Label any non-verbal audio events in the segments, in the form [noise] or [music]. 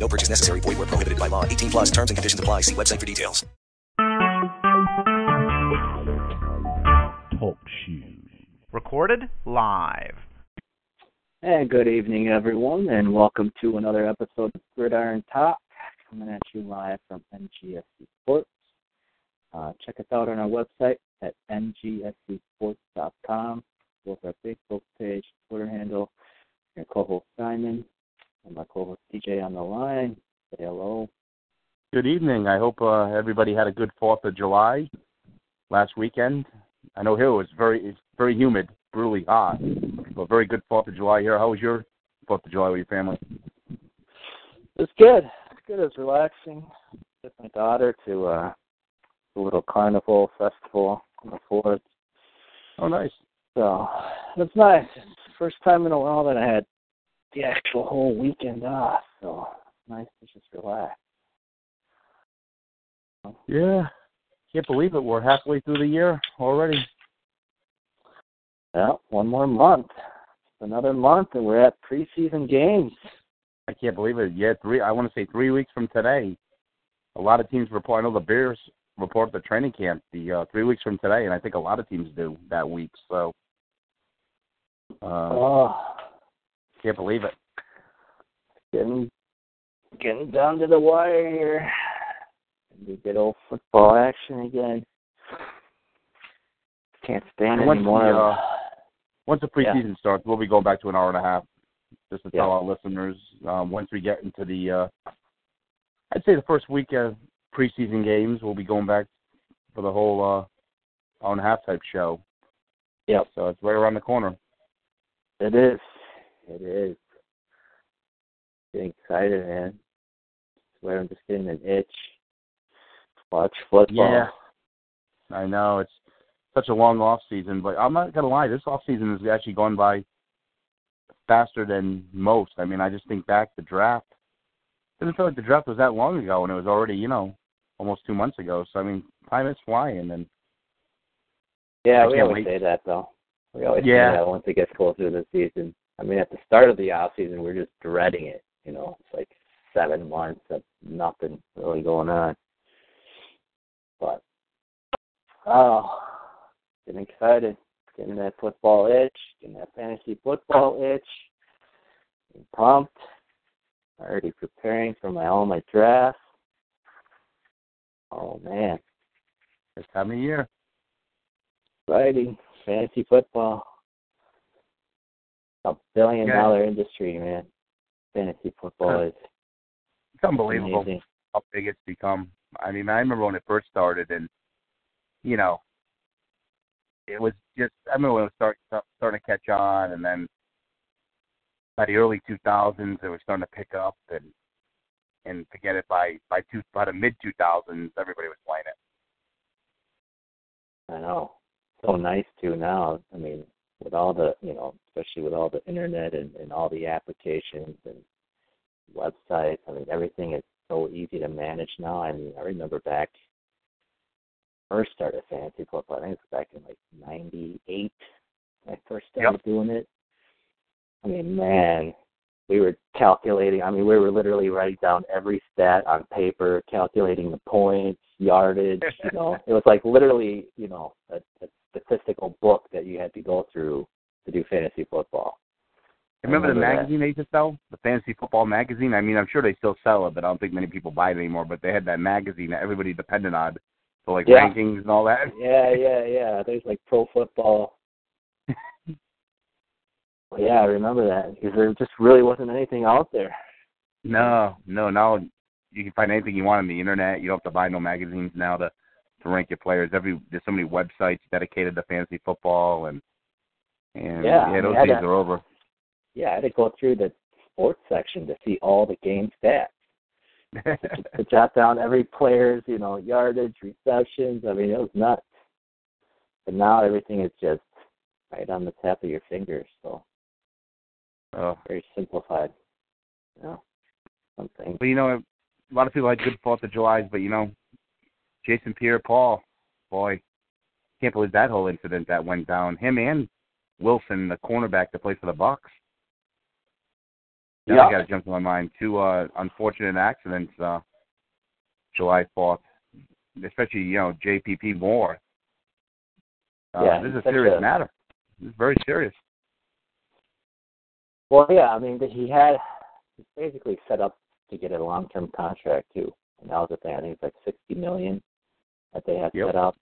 No purchase necessary. Void where prohibited by law. 18 plus terms and conditions apply. See website for details. Talk shoes. Recorded live. And good evening, everyone, and welcome to another episode of Gridiron Talk, coming at you live from NGSC Sports. Uh, check us out on our website at ngscsports.com, both our Facebook page, Twitter handle, and co-host Simon, and my co-host CJ on the line. Say hello. Good evening. I hope uh, everybody had a good Fourth of July last weekend. I know here it was very it's very humid, brutally hot, but very good Fourth of July here. How was your Fourth of July with your family? It's good. It's good. It's relaxing. Took my daughter to uh, a little carnival festival on the fourth. Oh, nice. So it's nice. It's the first time in a while that I had the actual whole weekend off. So nice to just relax. Yeah, can't believe it. We're halfway through the year already. Yeah, one more month. Another month, and we're at preseason games. I can't believe it. Yeah, three. I want to say three weeks from today. A lot of teams report. I know the Bears report the training camp the uh, three weeks from today, and I think a lot of teams do that week. So, uh, Oh, can't believe it. getting getting down to the wire here. We get old football action again. Can't stand And once any more. the, uh, Once the preseason starts, we'll be going back to an hour and a half, just to tell Yeah. our listeners. Um, once we get into the, uh, I'd say the first week of preseason games, we'll be going back for the whole uh, hour and a half type show. Yep. So it's right around the corner. It is. It is. Getting excited, man. I swear I'm just getting an itch. Watch football. Yeah. I know it's such a long off season, but I'm not gonna lie, this off season has actually gone by faster than most. I mean, I just think back the draft. It doesn't feel like the draft was that long ago, and it was already you know almost two months ago. So I mean, time is flying, and Yeah, we always wait. say that though. We always Yeah. say that once it gets closer to the season. I mean, at the start of the off season, we're just dreading it. You know, it's like seven months of nothing really going on. But oh, getting excited, getting that football itch, getting that fantasy football itch. Getting pumped. Already preparing for my all my draft. Oh man, this time of year. exciting fantasy football. A billion Yeah. dollar industry, man. Fantasy football is It's unbelievable amazing. how big it's become. I mean, I remember when it first started, and you know, it was just. I remember when it was start, starting to catch on, and then by the early 2000s, it was starting to pick up, and and to get it by by two by the mid 2000s, everybody was playing it. I know. So nice too now. I mean, with all the you know, especially with all the internet and, and all the applications and websites. I mean, everything is so easy to manage now. I mean, I remember back first started fantasy football. I think it was back in like '98 when I first started Yep. doing it. I mean, mm-hmm. man, we were calculating. I mean, we were literally writing down every stat on paper, calculating the points, yardage. You know, [laughs] it was like literally, you know, a, a statistical book that you had to go through to do fantasy football. I Remember, the remember that. magazine they used to sell, the fantasy football magazine. I mean, I'm sure they still sell it, but I don't think many people buy it anymore. But they had that magazine that everybody depended on for like Yeah. rankings and all that. Yeah, yeah, yeah. There's like pro football. Well, [laughs] yeah, I remember that because there just really wasn't anything out there. No, no, now you can find anything you want on the internet. You don't have to buy no magazines now to to rank your players. Every there's so many websites dedicated to fantasy football and and Yeah, those I had days are over. Yeah, I had to go through the sports section to see all the game stats. to, [laughs] to jot down every player's, you know, yardage, receptions. I mean, it was nuts. But now everything is just right on the tap of your fingers. So Oh. very simplified. Know, something. But you know, a lot of people had good Fourth of July's, but you know, Jason Pierre-Paul, boy, can't believe that whole incident that went down. Him and Wilson, the cornerback that played for the Bucs. That Yeah. got to jump to my mind. Two uh, unfortunate accidents, uh, July Fourth, especially you know JPP Moore. Uh, Yeah, this is a serious a- matter. This is very serious. Well, yeah, I mean, he had he's basically set up to get a long-term contract too. And that was the thing. I think it's like sixty million that they had Yep. set up.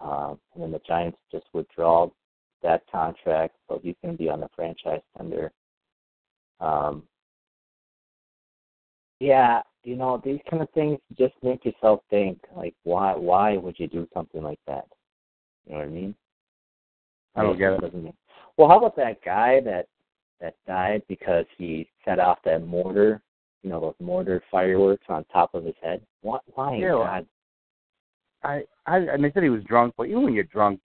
Um, and then the Giants just withdraw that contract, so he's going to be on the franchise tender. Um, yeah, you know, these kind of things just make yourself think, like, why, why would you do something like that? You know what I mean? I don't get it. make- Well, how about that guy that that died because he set off that mortar, you know, those mortar fireworks on top of his head? Why? why Yeah, God? I, I and they said he was drunk, but even when you're drunk,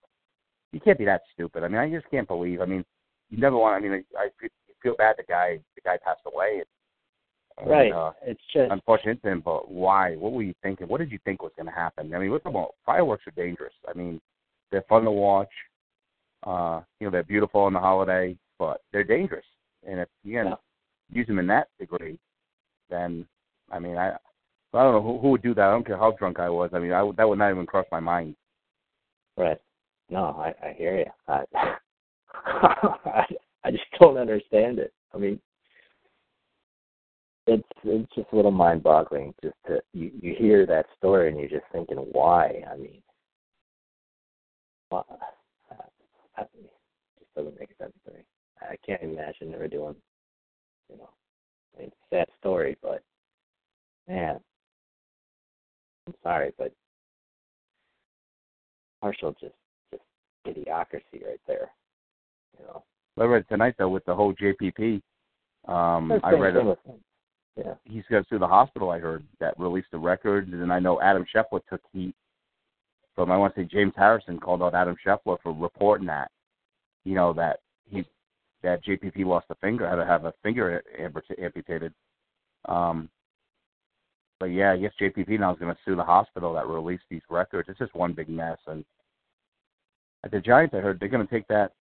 you can't be that stupid. I mean, I just can't believe. I mean, you never want. I mean, I, I feel- feel bad the guy the guy passed away. And, Right. Uh, it's just unfortunate but why? What were you thinking? What did you think was going to happen? I mean, what's about fireworks are dangerous. I mean, they're fun to watch. Uh, you know, they're beautiful on the holiday, but they're dangerous. And if you can Yeah. use them in that degree, then I mean, I I don't know who, who would do that. I don't care how drunk I was. I mean, I that would not even cross my mind. right. No, I I hear you. I I, [laughs] I just don't understand it. I mean, it's it's just a little mind-boggling. Just to you you hear that story and you're just thinking, why? I mean, why? It just doesn't make sense to me. I can't imagine ever doing, you know, I mean, sad story, but man, I'm sorry, but partial just just idiocracy right there. You know, I read tonight though with the whole JPP. Um, I read a. Yeah, he's going to sue the hospital. I heard that released the records, and I know Adam Schefter took heat from. I want to say James Harrison called out Adam Schefter for reporting that. You know that he that JPP lost a finger, had to have a finger amputated. Um, but yeah, I guess JPP now is going to sue the hospital that released these records. It's just one big mess. And at the Giants, I heard they're going to take that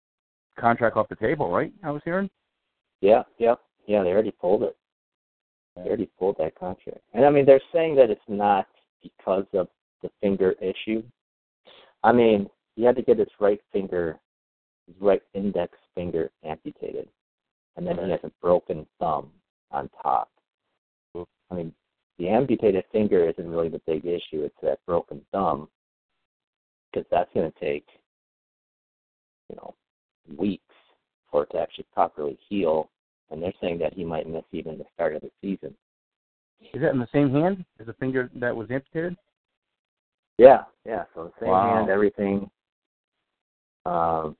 contract off the table, right? I was hearing. yeah, yeah, yeah. They already pulled it. They already pulled that contract, and I mean, they're saying that it's not because of the finger issue. I mean, he had to get his right finger, his right index finger amputated, and then he has a broken thumb on top. I mean, the amputated finger isn't really the big issue. It's that broken thumb, because that's going to take, you know, weeks for it to actually properly heal. And they're saying that he might miss even the start of the season. Is that in the same hand as the finger that was amputated? Yeah, yeah. So the same Wow. hand, everything. Um,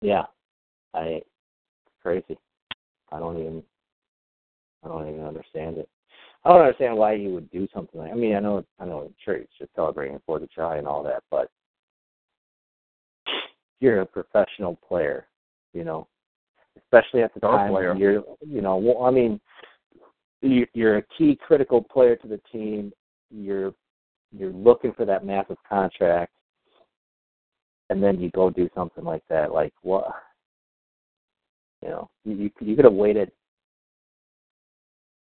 yeah, I it's crazy. I don't even, I don't even understand it. I don't understand why you would do something like. I mean, I know, I know, sure, it's just celebrating Fourth of July and all that, but you're a professional player, you know, especially at the Star time player. you're, you know, well, I mean, you- you're a key critical player to the team. You're you're looking for that massive contract, and then you go do something like that. Like what? You know, you you, you could have waited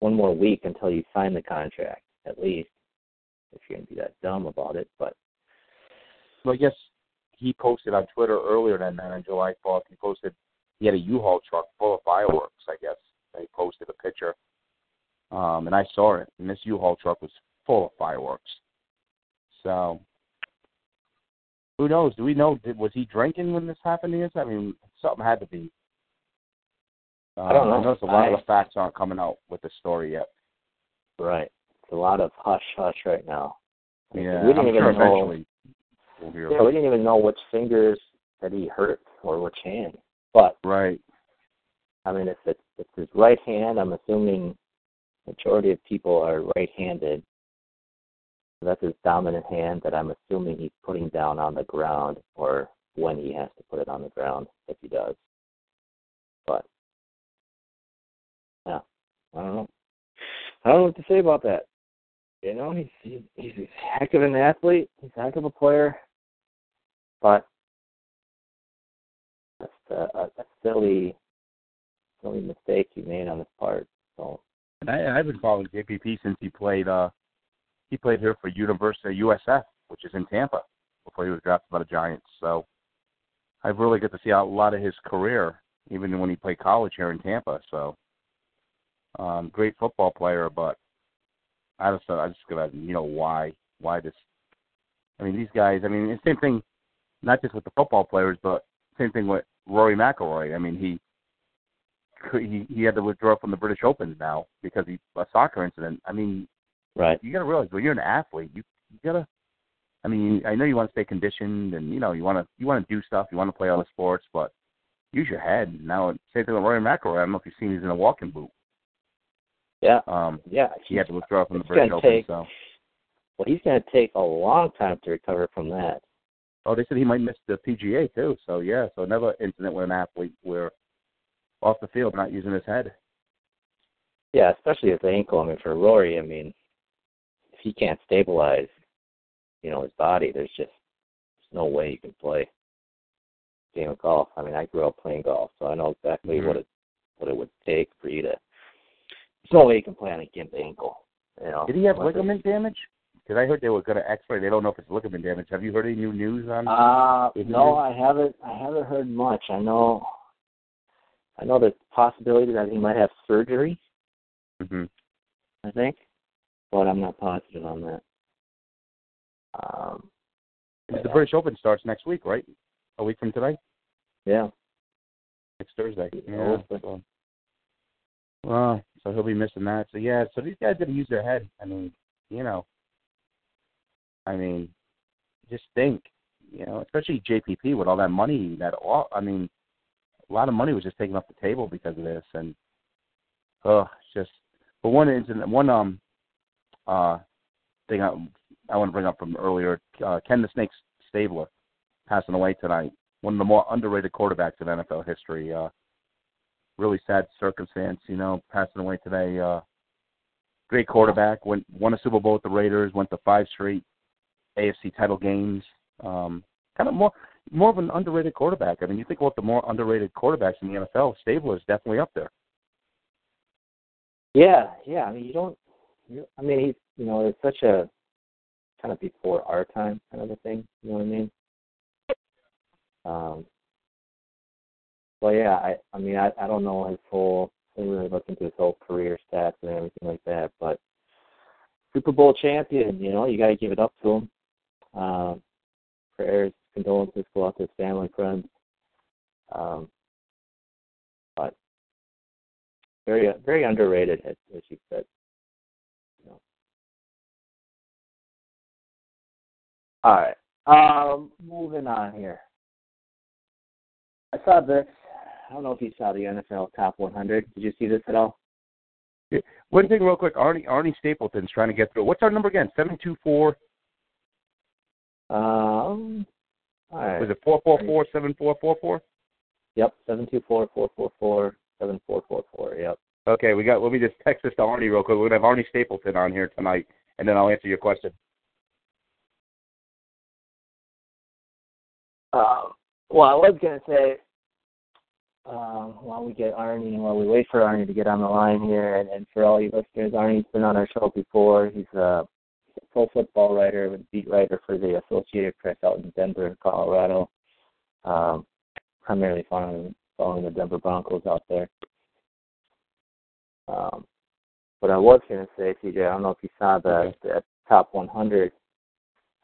one more week until you sign the contract, at least, if you're gonna be that dumb about it. But Well, I guess he posted on Twitter earlier than that on July 4th. He posted he had a U-Haul truck full of fireworks. I guess and he posted a picture, um, and I saw it. And this U-Haul truck was full of fireworks. So who knows? Do we know? Did, was he drinking when this happened? to us? I mean, something had to be. Uh, I don't know. I noticed a lot of I- the facts aren't coming out with the story yet. right, it's a lot of hush hush right now. Yeah, we didn't I'm even sure know. eventually we'll hear. Yeah, we didn't even know which fingers that he hurt or which hand. But Right. I mean, if it's if his right hand, I'm assuming majority of people are right-handed. That's his dominant hand that I'm assuming he's putting down on the ground, or when he has to put it on the ground, if he does. Yeah, I don't know. I don't know what to say about that. You know, he's he's, he's a heck of an athlete. He's a heck of a player, but that's a, a, a silly, silly mistake he made on his part. So. And I, I've been following JPP since he played. uh He played here for University USF, which is in Tampa, before he was drafted by the Giants. So I've really got to see a lot of his career, even when he played college here in Tampa. So um, great football player, but I just I just gotta you know why why this. I mean these guys. I mean the same thing, not just with the football players, but same thing with Rory McIlroy. I mean he he he had to withdraw from the British Open now because he a soccer incident. I mean, right? You gotta realize when you're an athlete, you you gotta. I mean, I know you want to stay conditioned and you know you want to you want to do stuff, you want to play other sports, but use your head. Now, same thing with Rory McIlroy. I don't know if you've seen he's in a walking boot. Yeah. Um, yeah. He had to withdraw from the British Open. Take, so. Well, he's going to take a long time to recover from that. Oh, they said he might miss the PGA too. So yeah, so another incident with an athlete where off the field not using his head. Yeah, especially his ankle. I mean, for Rory, I mean, if he can't stabilize, you know, his body, there's just there's no way you can play game of golf. I mean, I grew up playing golf, so I know exactly mm-hmm. what it what it would take for you to no way you can play on a gimped ankle. You know. Did he have ligament damage? Because I heard they were going to X-ray. They don't know if it's ligament damage. Have you heard any new news on? Uh no, I haven't. I haven't heard much. I know. I know the possibility that he might have surgery. Mm-hmm. I think, but I'm not positive on that. Um, the British Open starts next week, right? A week from today. Yeah. Next Thursday. Yeah. So. Well, so he'll be missing that. So yeah, so these guys got to use their head. I mean, you know, I mean, just think, you know, especially JPP with all that money that all. I mean, a lot of money was just taken off the table because of this, and oh, just. But one incident, one um, uh, thing I, I want to bring up from earlier, uh, Ken the Snake Stabler passing away tonight. One of the more underrated quarterbacks in NFL history. Uh, really sad circumstance, you know, passing away today. Uh, great quarterback, went won a Super Bowl with the Raiders, went to five straight AFC title games. Um, kind of more more of an underrated quarterback. I mean, you think about the more underrated quarterbacks in the NFL, Stabler is definitely up there. Yeah, yeah. I mean, you don't. You, I mean, he's you know, it's such a kind of before our time kind of a thing. You know what I mean? Um, well, yeah, I I mean I I don't know his whole. I didn't really look into his whole career stats and everything like that, but Super Bowl champion, you know, you got to give it up to him. Uh, prayers, condolences go out to his family, friends. Um, but very very underrated, as, as you said. You know. All right. Um, moving on here. I saw this I don't know if you saw the NFL Top 100. Did you see this at all? Yeah. One thing, real quick. Arnie Arnie Stapleton's trying to get through. What's our number again? Seven two four. Um. All right. Was it four four four seven four four four? Yep, seven two four four four four seven four four four. Yep. Okay, we got. Let me just text this to Arnie real quick. We're gonna have Arnie Stapleton on here tonight, and then I'll answer your question. Um, well, I was gonna say um, while we get Arnie and while we wait for Arnie to get on the line here, and, and for all you listeners, Arnie's been on our show before. He's a pro football writer, beat writer for the Associated Press out in Denver, Colorado. Um, primarily following following the Denver Broncos out there. Um, but I was going to say, CJ, I don't know if you saw the, the top 100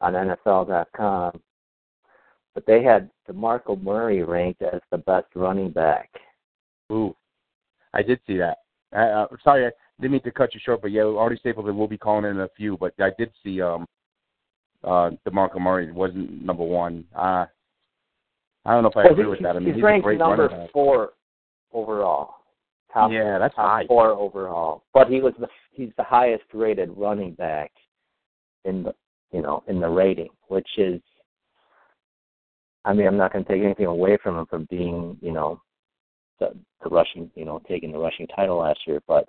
on NFL.com but they had DeMarco Murray ranked as the best running back. Ooh, I did see that. I, uh, sorry, I didn't mean to cut you short, but yeah, Arnie Stapleton will be calling in a few, but I did see um uh DeMarco Murray wasn't number one. Uh I don't know if I well, agree with that. I mean, he's, he's ranked a great number four overall. Top, yeah, that's top high. four overall. But he was the he's the highest rated running back in the you know in the rating, which is I mean I'm not going to take anything away from him from being you know the, the rushing you know taking the rushing title last year, but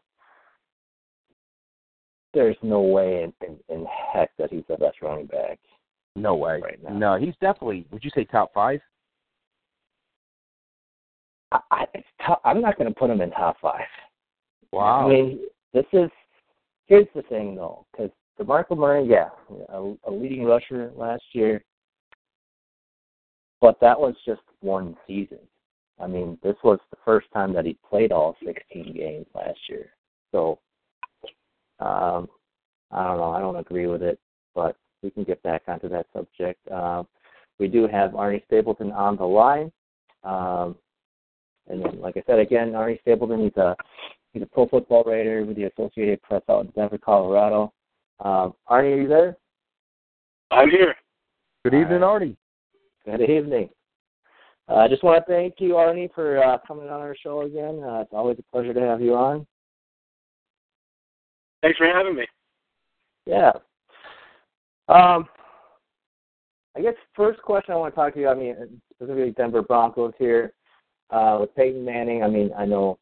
there's no way in, in, in heck that he's the best running back. No way. Right now. No, he's definitely. Would you say top five? I, I, it's tough. I'm not going to put him in top five. Wow. I mean, this is here's the thing though, because DeMarco Murray, yeah, a, a leading rusher last year, but that was just one season. I mean, this was the first time that he played all 16 games last year. So, um, I don't know. I don't agree with it, but we can get back onto that subject. Um, we do have Arnie Stapleton on the line. Um, and then, like I said, again, Arnie Stapleton, he's a he's a pro football writer with the Associated Press out in Denver, Colorado. Um, Arnie, are you there? I'm here. Good evening, Arnie. Good evening. Uh, I just want to thank you, Arnie, for uh, coming on our show again. Uh, it's always a pleasure to have you on. Thanks for having me. Yeah. Um, I guess first question I want to talk to you. I mean, specifically Denver Broncos here uh, with Peyton Manning. I mean, I know.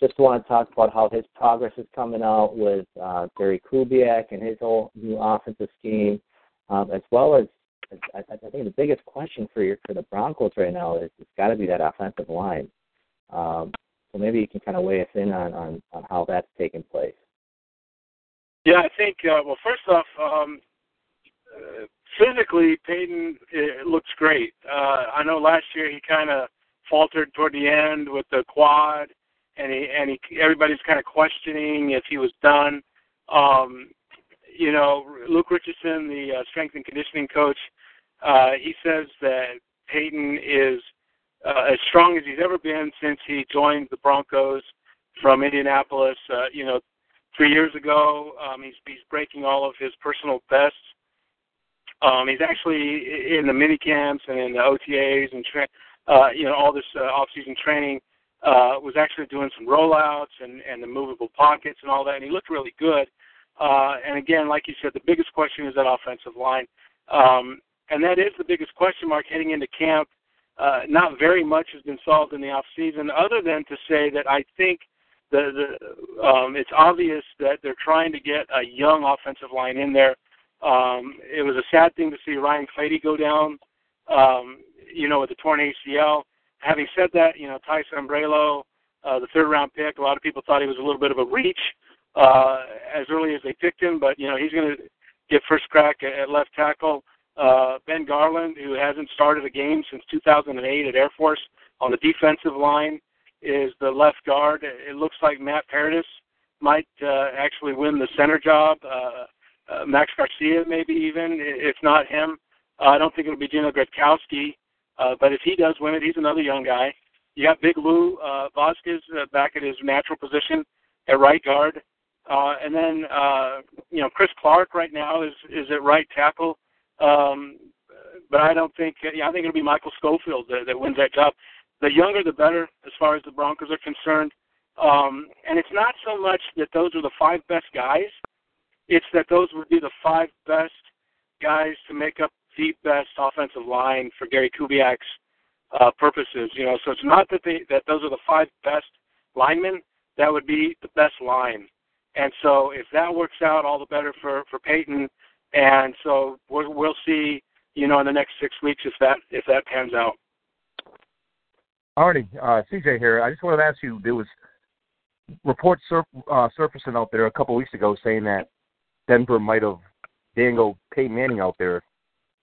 Just want to talk about how his progress is coming out with uh, Gary Kubiak and his whole new offensive scheme, um, as well as I, I think the biggest question for your, for the Broncos right now is it's got to be that offensive line. Um, so maybe you can kind of weigh us in on on, on how that's taking place. Yeah, I think. Uh, well, first off, um, uh, physically, Peyton it looks great. Uh, I know last year he kind of faltered toward the end with the quad, and he and he everybody's kind of questioning if he was done. Um, you know, Luke Richardson, the uh, strength and conditioning coach, uh, he says that Peyton is uh, as strong as he's ever been since he joined the Broncos from Indianapolis. Uh, you know, three years ago, um, he's he's breaking all of his personal bests. Um, he's actually in the mini camps and in the OTAs and tra- uh, you know all this uh, off-season training. Uh, was actually doing some rollouts and and the movable pockets and all that, and he looked really good. Uh, and again, like you said, the biggest question is that offensive line, um, and that is the biggest question mark heading into camp. Uh, not very much has been solved in the off season, other than to say that I think the, the um, it's obvious that they're trying to get a young offensive line in there. Um, it was a sad thing to see Ryan Clady go down, um, you know, with the torn ACL. Having said that, you know, Ty Sambrailo, uh, the third round pick, a lot of people thought he was a little bit of a reach uh, as early as they picked him, but you know he's going to get first crack at, at left tackle. Uh, ben Garland, who hasn't started a game since 2008 at Air Force on the defensive line, is the left guard. It looks like Matt Paradis might uh, actually win the center job. Uh, uh, Max Garcia, maybe even, if not him. Uh, I don't think it'll be Gino Gradkowski, uh, but if he does win it, he's another young guy. You got Big Lou uh, Vasquez uh, back at his natural position at right guard. Uh, and then uh, you know Chris Clark right now is is at right tackle, um, but I don't think yeah, I think it'll be Michael Schofield that, that wins that job. The younger the better as far as the Broncos are concerned. Um, and it's not so much that those are the five best guys; it's that those would be the five best guys to make up the best offensive line for Gary Kubiak's uh, purposes. You know, so it's not that they that those are the five best linemen; that would be the best line. And so if that works out, all the better for for Peyton. And so we'll, we'll see, you know, in the next six weeks if that if that pans out. Arnie, uh, CJ here. I just wanted to ask you. There was reports sur- uh, surfacing out there a couple weeks ago saying that Denver might have dangled Peyton Manning out there,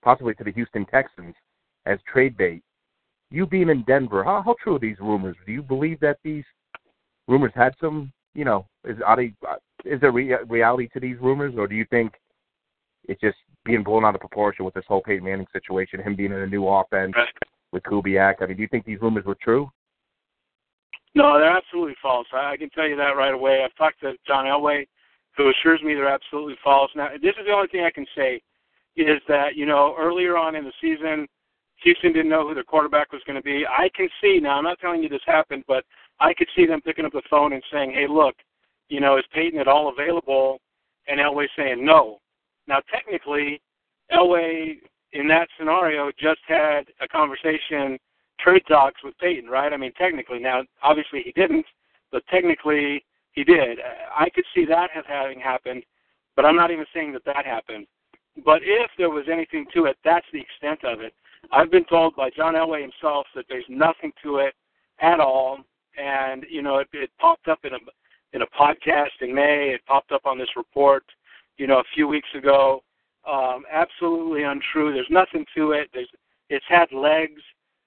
possibly to the Houston Texans, as trade bait. You being in Denver, how, how true are these rumors? Do you believe that these rumors had some you know, is are they, is there re- reality to these rumors, or do you think it's just being blown out of proportion with this whole Peyton Manning situation, him being in a new offense with Kubiak? I mean, do you think these rumors were true? No, they're absolutely false. I, I can tell you that right away. I've talked to John Elway, who assures me they're absolutely false. Now, this is the only thing I can say is that you know earlier on in the season, Houston didn't know who their quarterback was going to be. I can see now. I'm not telling you this happened, but I could see them picking up the phone and saying, "Hey, look, You know, is Peyton at all available? And Elway saying no. Now, technically, Elway in that scenario just had a conversation, trade talks with Peyton, right? I mean, technically. Now, obviously, he didn't, but technically, he did. I could see that as having happened, but I'm not even saying that that happened. But if there was anything to it, that's the extent of it. I've been told by John Elway himself that there's nothing to it at all, and you know it, it popped up in a in a podcast in May. It popped up on this report, you know, a few weeks ago. Um, absolutely untrue. There's nothing to it. There's it's had legs,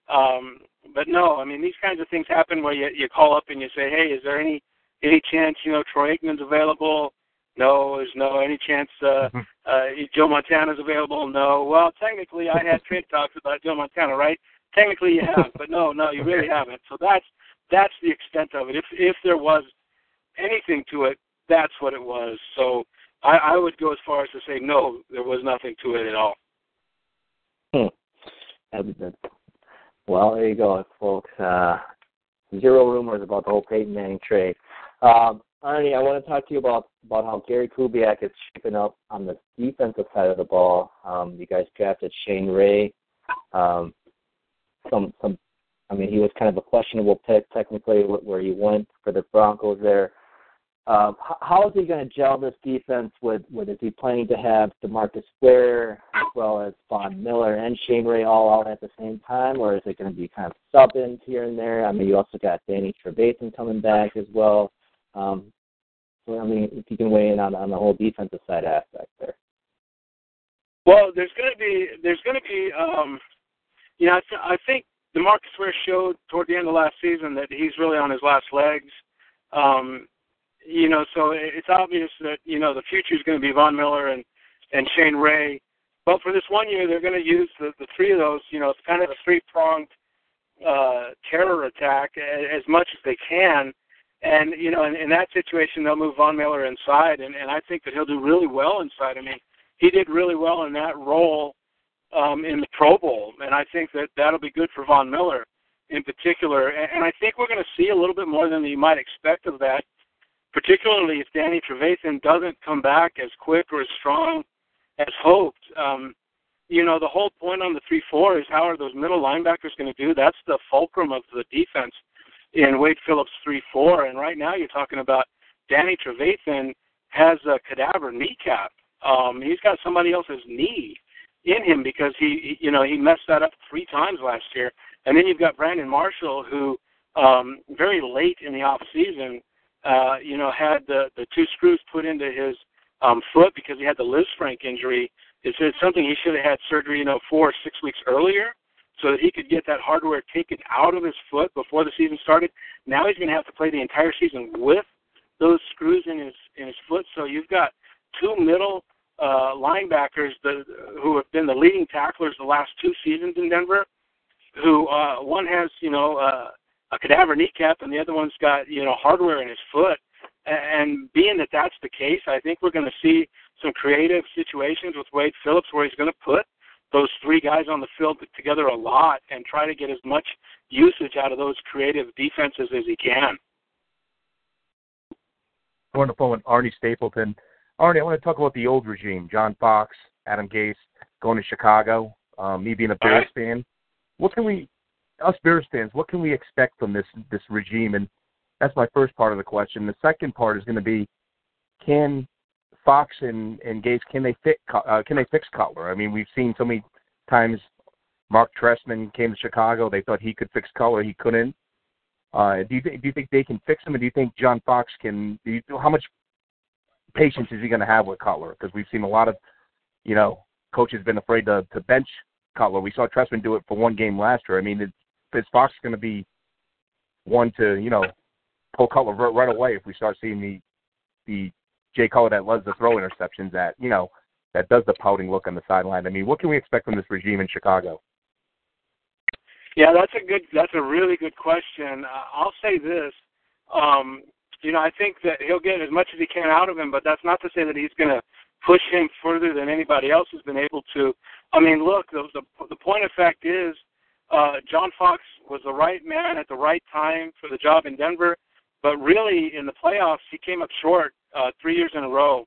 um, but no. I mean, these kinds of things happen where you you call up and you say, hey, is there any any chance you know Troy Aikman's available? No, there's no any chance uh, mm-hmm. uh, Joe Montana's available. No. Well, technically, I had trade talks about Joe Montana, right? Technically, you have, but no, no, you really haven't. So that's that's the extent of it. If if there was anything to it, that's what it was. So I, I would go as far as to say no, there was nothing to it at all. Hmm. Well, there you go, folks. Uh, zero rumors about the whole Peyton Manning trade. Um, Arnie, I want to talk to you about about how Gary Kubiak is shaping up on the defensive side of the ball. Um, you guys drafted Shane Ray. Um, some some, I mean, he was kind of a questionable pick technically where he went for the Broncos there. Um, how is he going to gel this defense with, with is he planning to have Demarcus Ware as well as Von Miller and Shane Ray all out at the same time, or is it going to be kind of sub-ins here and there? I mean, you also got Danny Trevathan coming back as well. Um, so, I mean, if you can weigh in on, on the whole defensive side aspect there. Well, there's going to be there's going to be um, you know I, th- I think Demarcus Ware showed toward the end of last season that he's really on his last legs. Um, you know, so it's obvious that you know the future is going to be Von Miller and and Shane Ray. But for this one year, they're going to use the, the three of those. You know, it's kind of a three pronged uh, terror attack as much as they can. And you know, in, in that situation, they'll move Von Miller inside, and, and I think that he'll do really well inside. I mean, he did really well in that role um, in the Pro Bowl, and I think that that'll be good for Von Miller in particular. And, and I think we're going to see a little bit more than you might expect of that particularly if Danny Trevathan doesn't come back as quick or as strong as hoped. Um, you know, the whole point on the 3 4 is how are those middle linebackers going to do? That's the fulcrum of the defense in Wade Phillips 3 4. And right now you're talking about Danny Trevathan has a cadaver kneecap. Um, he's got somebody else's knee in him because he, you know, he messed that up three times last year. And then you've got Brandon Marshall, who um, very late in the off season uh, you know, had the the two screws put into his um, foot because he had the Lisfranc injury. It's, it's something he should have had surgery, you know, four or six weeks earlier, so that he could get that hardware taken out of his foot before the season started. Now he's going to have to play the entire season with those screws in his in his foot. So you've got two middle uh, linebackers that, who have been the leading tacklers the last two seasons in Denver. Who uh, one has you know uh, a cadaver kneecap, and the other one's got you know hardware in his foot. And being that that's the case, I think we're going to see some creative situations with Wade Phillips where he's going to put those three guys on the field together a lot and try to get as much usage out of those creative defenses as he can. Going to phone with Arnie Stapleton. Arnie, I want to talk about the old regime. John Fox, Adam Gase, going to Chicago. Um, me being a Bears right. fan, what can we us Bears fans, what can we expect from this this regime? And that's my first part of the question. The second part is going to be, can Fox and and Gase can they fix uh, can they fix Cutler? I mean, we've seen so many times. Marc Trestman came to Chicago. They thought he could fix Cutler. He couldn't. Uh, do you think do you think they can fix him, and do you think John Fox can? Do you, how much patience is he going to have with Cutler? Because we've seen a lot of, you know, coaches been afraid to to bench Cutler. We saw Trestman do it for one game last year. I mean, it's is Fox going to be one to you know pull Cutler right away if we start seeing the the Jay Cutler that loves to throw interceptions that you know that does the pouting look on the sideline. I mean, what can we expect from this regime in Chicago? Yeah, that's a good. That's a really good question. Uh, I'll say this. Um, you know, I think that he'll get as much as he can out of him, but that's not to say that he's going to push him further than anybody else has been able to. I mean, look, the the, the point of fact is uh, John Fox was the right man at the right time for the job in Denver. but really in the playoffs he came up short uh, three years in a row.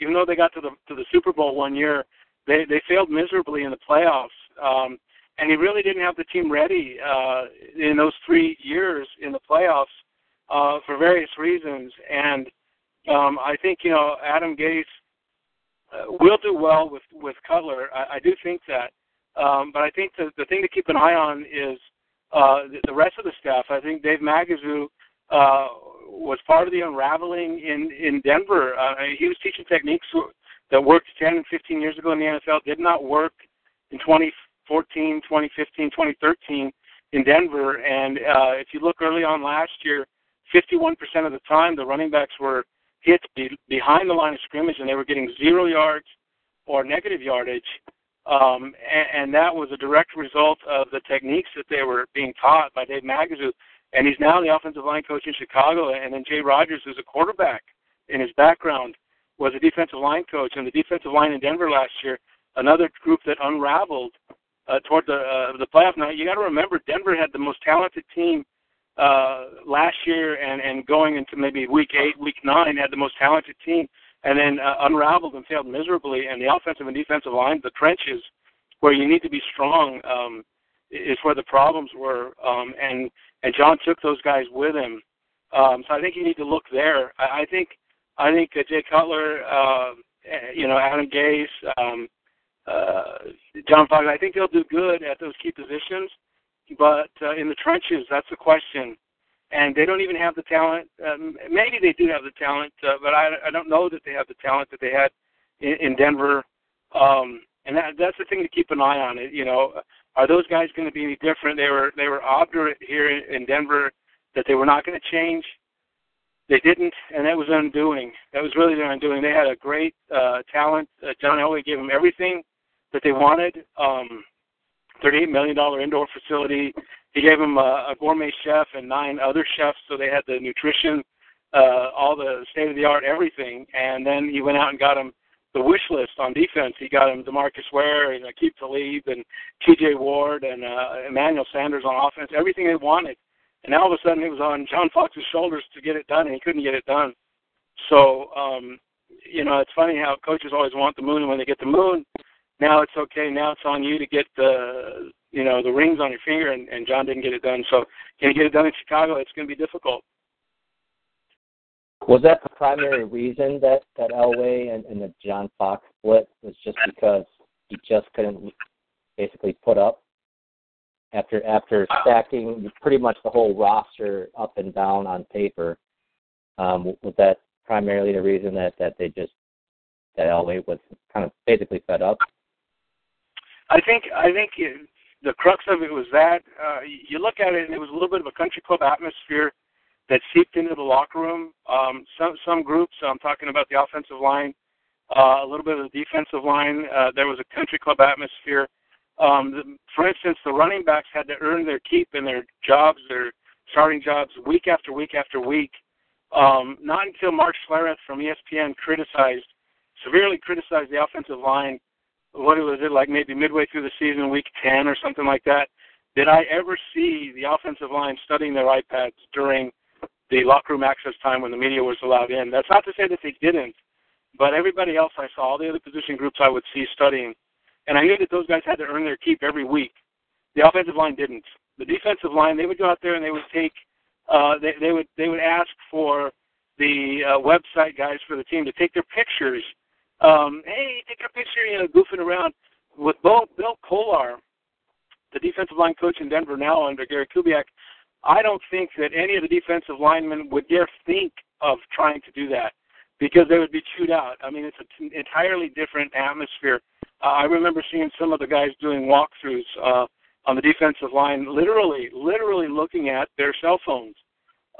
Even though they got to the to the Super Bowl one year, they they failed miserably in the playoffs. Um, and he really didn't have the team ready uh, in those three years in the playoffs uh, for various reasons. And um, I think you know Adam Gase uh, will do well with with Cutler. I, I do think that. Um, but I think the the thing to keep an eye on is uh, the, the rest of the staff. I think Dave Magazu uh, was part of the unraveling in in Denver. Uh, he was teaching techniques that worked 10 and 15 years ago in the NFL, did not work in 2014, 2015, 2013 in Denver. And uh, if you look early on last year, 51% of the time the running backs were hit be- behind the line of scrimmage and they were getting zero yards or negative yardage. Um, and, and that was a direct result of the techniques that they were being taught by Dave Magazu. And he's now the offensive line coach in Chicago. And then Jay Rodgers, who's a quarterback in his background, was a defensive line coach. And the defensive line in Denver last year, another group that unraveled uh, toward the uh, the playoff. Now you got to remember, Denver had the most talented team uh, last year, and and going into maybe week eight, week nine, had the most talented team and then uh, unraveled and failed miserably. And the offensive and defensive line, the trenches, where you need to be strong, um, is where the problems were. Um, and and John took those guys with him. Um, so I think you need to look there. I, I think I think uh, Jay Cutler, uh, you know, Adam Gase, um, uh, John Fox. I think they'll do good at those key positions, but uh, in the trenches, that's the question and they don't even have the talent. Um, maybe they do have the talent, uh, but I, I don't know that they have the talent that they had in, in Denver. Um, and that, that's the thing to keep an eye on. It, you know, are those guys going to be any different? They were they were obdurate here in, in Denver that they were not going to change. They didn't, and that was undoing. That was really their undoing. They had a great uh, talent. Uh, John Elway gave them everything that they wanted. Um, $38 million indoor facility he gave him a, a gourmet chef and nine other chefs, so they had the nutrition, uh, all the state of the art everything. And then he went out and got him the wish list on defense. He got him Demarcus Ware and Aqib Talib and T.J. Ward and uh, Emmanuel Sanders on offense. Everything they wanted. And now all of a sudden, it was on John Fox's shoulders to get it done, and he couldn't get it done. So, um, you know, it's funny how coaches always want the moon, and when they get the moon, now it's okay. Now it's on you to get the you know the rings on your finger, and, and John didn't get it done. So can he get it done in Chicago? It's going to be difficult. Was that the primary reason that that Elway and, and the John Fox split was just because he just couldn't basically put up after after stacking pretty much the whole roster up and down on paper? Um, was that primarily the reason that that they just that Elway was kind of basically fed up? I think I think the crux of it was that uh, you look at it and it was a little bit of a country club atmosphere that seeped into the locker room. Um, some some groups, I'm talking about the offensive line, uh, a little bit of the defensive line. Uh, there was a country club atmosphere. Um, the, for instance, the running backs had to earn their keep in their jobs, their starting jobs, week after week after week. Um, not until Mark Schlereth from ESPN criticized, severely criticized the offensive line what was it like maybe midway through the season, week 10 or something like that, did I ever see the offensive line studying their iPads during the locker room access time when the media was allowed in? That's not to say that they didn't, but everybody else I saw, all the other position groups I would see studying, and I knew that those guys had to earn their keep every week. The offensive line didn't. The defensive line, they would go out there and they would take, uh, they, they would they would ask for the uh, website guys for the team to take their pictures um, hey, take a picture, you know, goofing around with Bill, Bill Kollar, the defensive line coach in Denver now under Gary Kubiak. I don't think that any of the defensive linemen would dare think of trying to do that because they would be chewed out. I mean, it's an entirely different atmosphere. Uh, I remember seeing some of the guys doing walkthroughs uh, on the defensive line, literally, literally looking at their cell phones,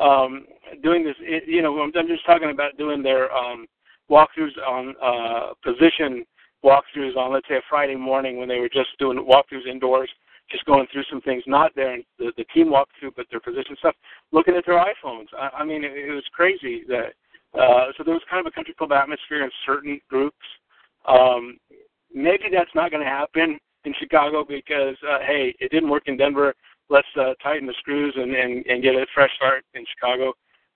um, doing this. You know, I'm just talking about doing their um, walkthroughs on uh, position walkthroughs on, let's say, a Friday morning when they were just doing walkthroughs indoors, just going through some things, not their the, the team walkthrough, but their position stuff, looking at their iPhones. I, I mean, it, it was crazy that. Uh, so there was kind of a country club atmosphere in certain groups. Um, maybe that's not going to happen in Chicago because uh, hey, it didn't work in Denver. Let's uh, tighten the screws and, and and get a fresh start in Chicago.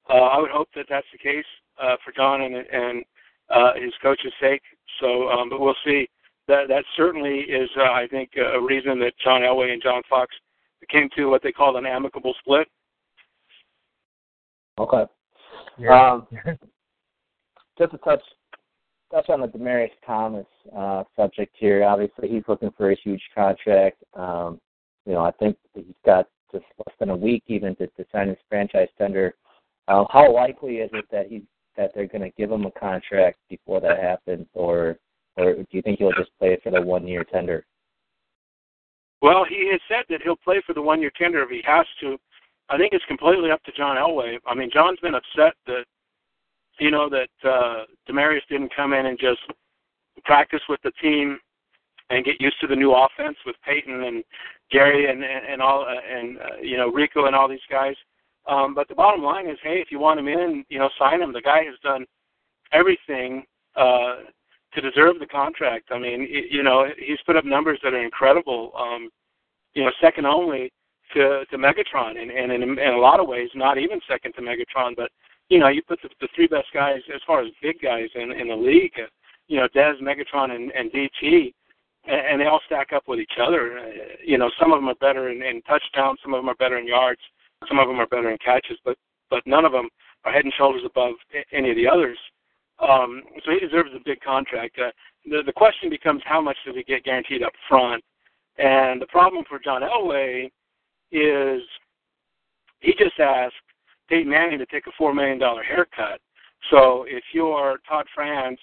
Uh, I would hope that that's the case uh, for John and, and uh, his coach's sake. So, um, but we'll see. That that certainly is, uh, I think, a reason that John Elway and John Fox came to what they called an amicable split. Okay. Yeah. Um, just to touch touch on the Demaryius Thomas uh, subject here. Obviously, he's looking for a huge contract. Um, you know, I think he's got just less than a week even to, to sign his franchise tender. Uh, how likely is it that he that they're going to give him a contract before that happens, or or do you think he'll just play for the one year tender? Well, he has said that he'll play for the one year tender if he has to. I think it's completely up to John Elway. I mean, John's been upset that you know that uh, Demaryius didn't come in and just practice with the team and get used to the new offense with Peyton and Gary and and, and all uh, and uh, you know Rico and all these guys. Um, but the bottom line is, hey, if you want him in, you know, sign him. The guy has done everything uh, to deserve the contract. I mean, you know, he's put up numbers that are incredible. Um, you know, second only to to Megatron, and, and in, in a lot of ways, not even second to Megatron. But you know, you put the, the three best guys as far as big guys in in the league. You know, Dez, Megatron, and, and DT, and, and they all stack up with each other. Uh, you know, some of them are better in, in touchdowns, some of them are better in yards, some of them are better in catches, but but none of them are head and shoulders above any of the others. Um, so he deserves a big contract. Uh, the the question becomes how much does he get guaranteed up front? And the problem for John Elway is he just asked Peyton Manning to take a four million dollar haircut. So if you're Todd France,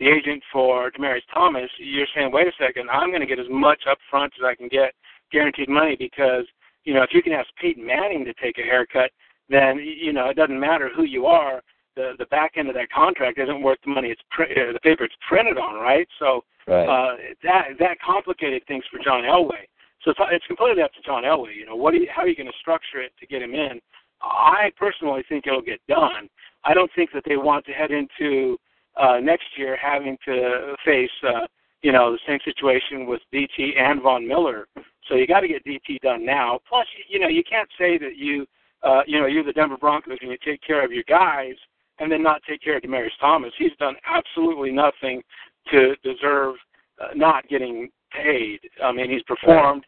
the agent for Demaryius Thomas, you're saying, wait a second, I'm going to get as much up front as I can get guaranteed money because you know if you can ask Peyton Manning to take a haircut, then you know it doesn't matter who you are. The the back end of that contract isn't worth the money it's pr- uh, the paper it's printed on, right? So Right. uh, that that complicated things for John Elway. So it's, it's completely up to John Elway. You know, what do you, how are you going to structure it to get him in? I personally think it'll get done. I don't think that they want to head into uh, next year having to face, uh, you know, the same situation with DT and Von Miller. So you got to get DT done now. Plus, you know, you can't say that you, uh, you know, you're the Denver Broncos and you take care of your guys and then not take care of Demaryius Thomas. He's done absolutely nothing to deserve uh, not getting paid. I mean, he's performed.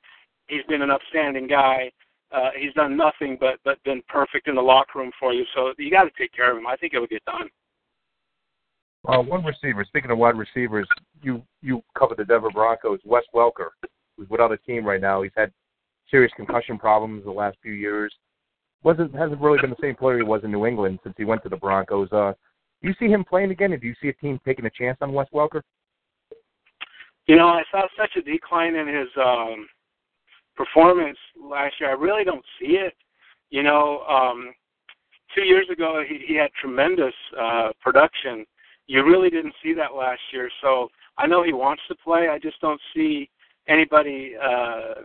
He's been an upstanding guy. Uh, he's done nothing but but been perfect in the locker room for you. So you got to take care of him. I think it'll get done. Uh, one receiver. Speaking of wide receivers, you you covered the Denver Broncos. Wes Welker, who's without a team right now. He's had serious concussion problems the last few years. wasn't hasn't really been the same player he was in New England since he went to the Broncos. Uh, do you see him playing again, and do you see a team taking a chance on Wes Welker? You know, I saw such a decline in his um, performance last year. I really don't see it. You know, um, two years ago he, he had tremendous uh, production. You really didn't see that last year. So I know he wants to play. I just don't see anybody uh,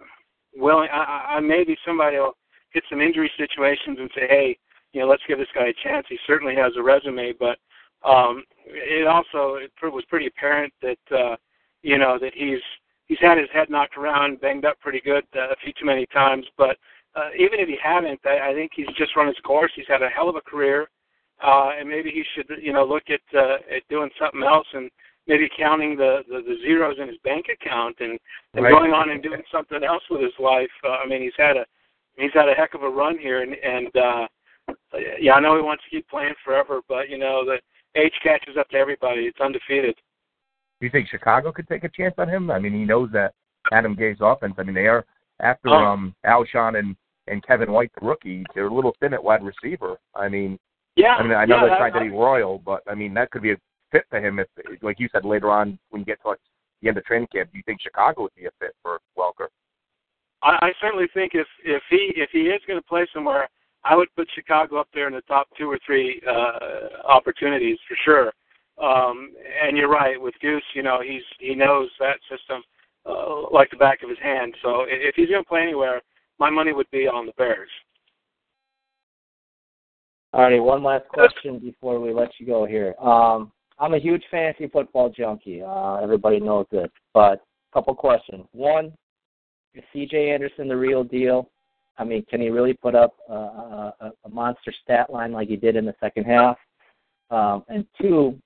willing. I, I maybe somebody will hit some injury situations and say, hey, you know, let's give this guy a chance. He certainly has a resume, but um, it also it was pretty apparent that uh, you know that he's he's had his head knocked around, banged up pretty good uh, a few too many times. But uh, even if he hadn't, I, I think he's just run his course. He's had a hell of a career, uh, and maybe he should you know look at uh, at doing something else and maybe counting the, the the zeros in his bank account and, and Right. going on and doing something else with his life. Uh, I mean, he's had a he's had a heck of a run here, and and uh, yeah, I know he wants to keep playing forever, but you know the age catches up to everybody. It's undefeated. Do you think Chicago could take a chance on him? I mean, he knows that Adam Gase's offense. I mean, they are after Oh. um Alshon and and Kevin White, the rookie. They're a little thin at wide receiver. I mean, Yeah, I mean, I know yeah, they're trying to be royal, but I mean that could be a fit for him if, like you said, later on when you get to the end of training camp. Do you think Chicago would be a fit for Welker? I, I certainly think if if he if he is going to play somewhere, I would put Chicago up there in the top two or three uh, opportunities for sure. Um, and you're right with Goose. You know he's he knows that system uh, like the back of his hand. So if he's going to play anywhere, my money would be on the Bears. Alrighty, one last question before we let you go here. Um, I'm a huge fantasy football junkie. Uh, everybody knows it. But a couple questions. One, is C.J. Anderson the real deal? I mean, can he really put up a, a, a monster stat line like he did in the second half? Um, and two,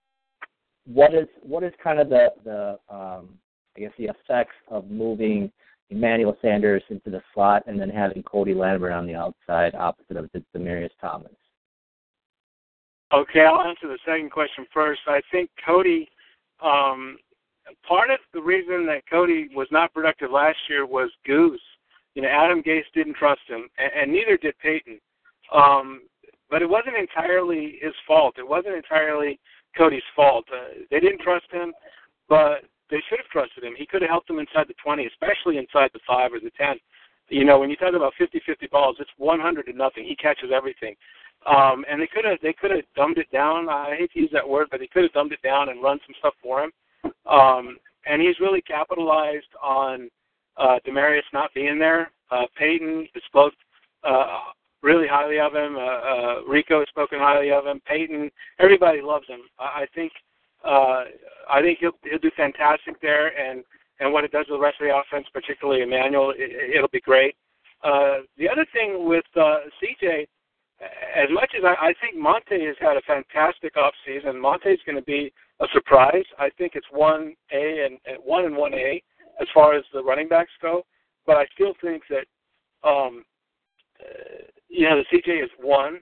what is what is kind of the the um, I guess the effects of moving Emmanuel Sanders into the slot and then having Cody Latimer on the outside opposite of Demaryius Thomas? Okay, I'll answer the second question first. I think Cody, um, part of the reason that Cody was not productive last year was Goose. You know, Adam Gase didn't trust him, and, and neither did Peyton. Um, but it wasn't entirely his fault. It wasn't entirely Cody's fault. Uh, they didn't trust him, but they should have trusted him. He could have helped them inside the 20, especially inside the 5 or the 10. You know, when you talk about 50-50 balls, it's 100 to nothing. He catches everything. Um, and they could have they could have dumbed it down. I hate to use that word, but they could have dumbed it down and run some stuff for him. Um, and he's really capitalized on uh, Demaryius not being there. Uh, Peyton spoke uh, really highly of him. Uh, uh, Rico has spoken highly of him. Peyton, everybody loves him. I, I think uh, I think he'll he'll do fantastic there, and and what it does to the rest of the offense, particularly Emmanuel, it, it'll be great. Uh, the other thing with uh, CJ, as much as I, I think Montee has had a fantastic off season, Montee is going to be a surprise. I think it's one A and, one and one A as far as the running backs go, but I still think that um, uh, you know the CJ is one,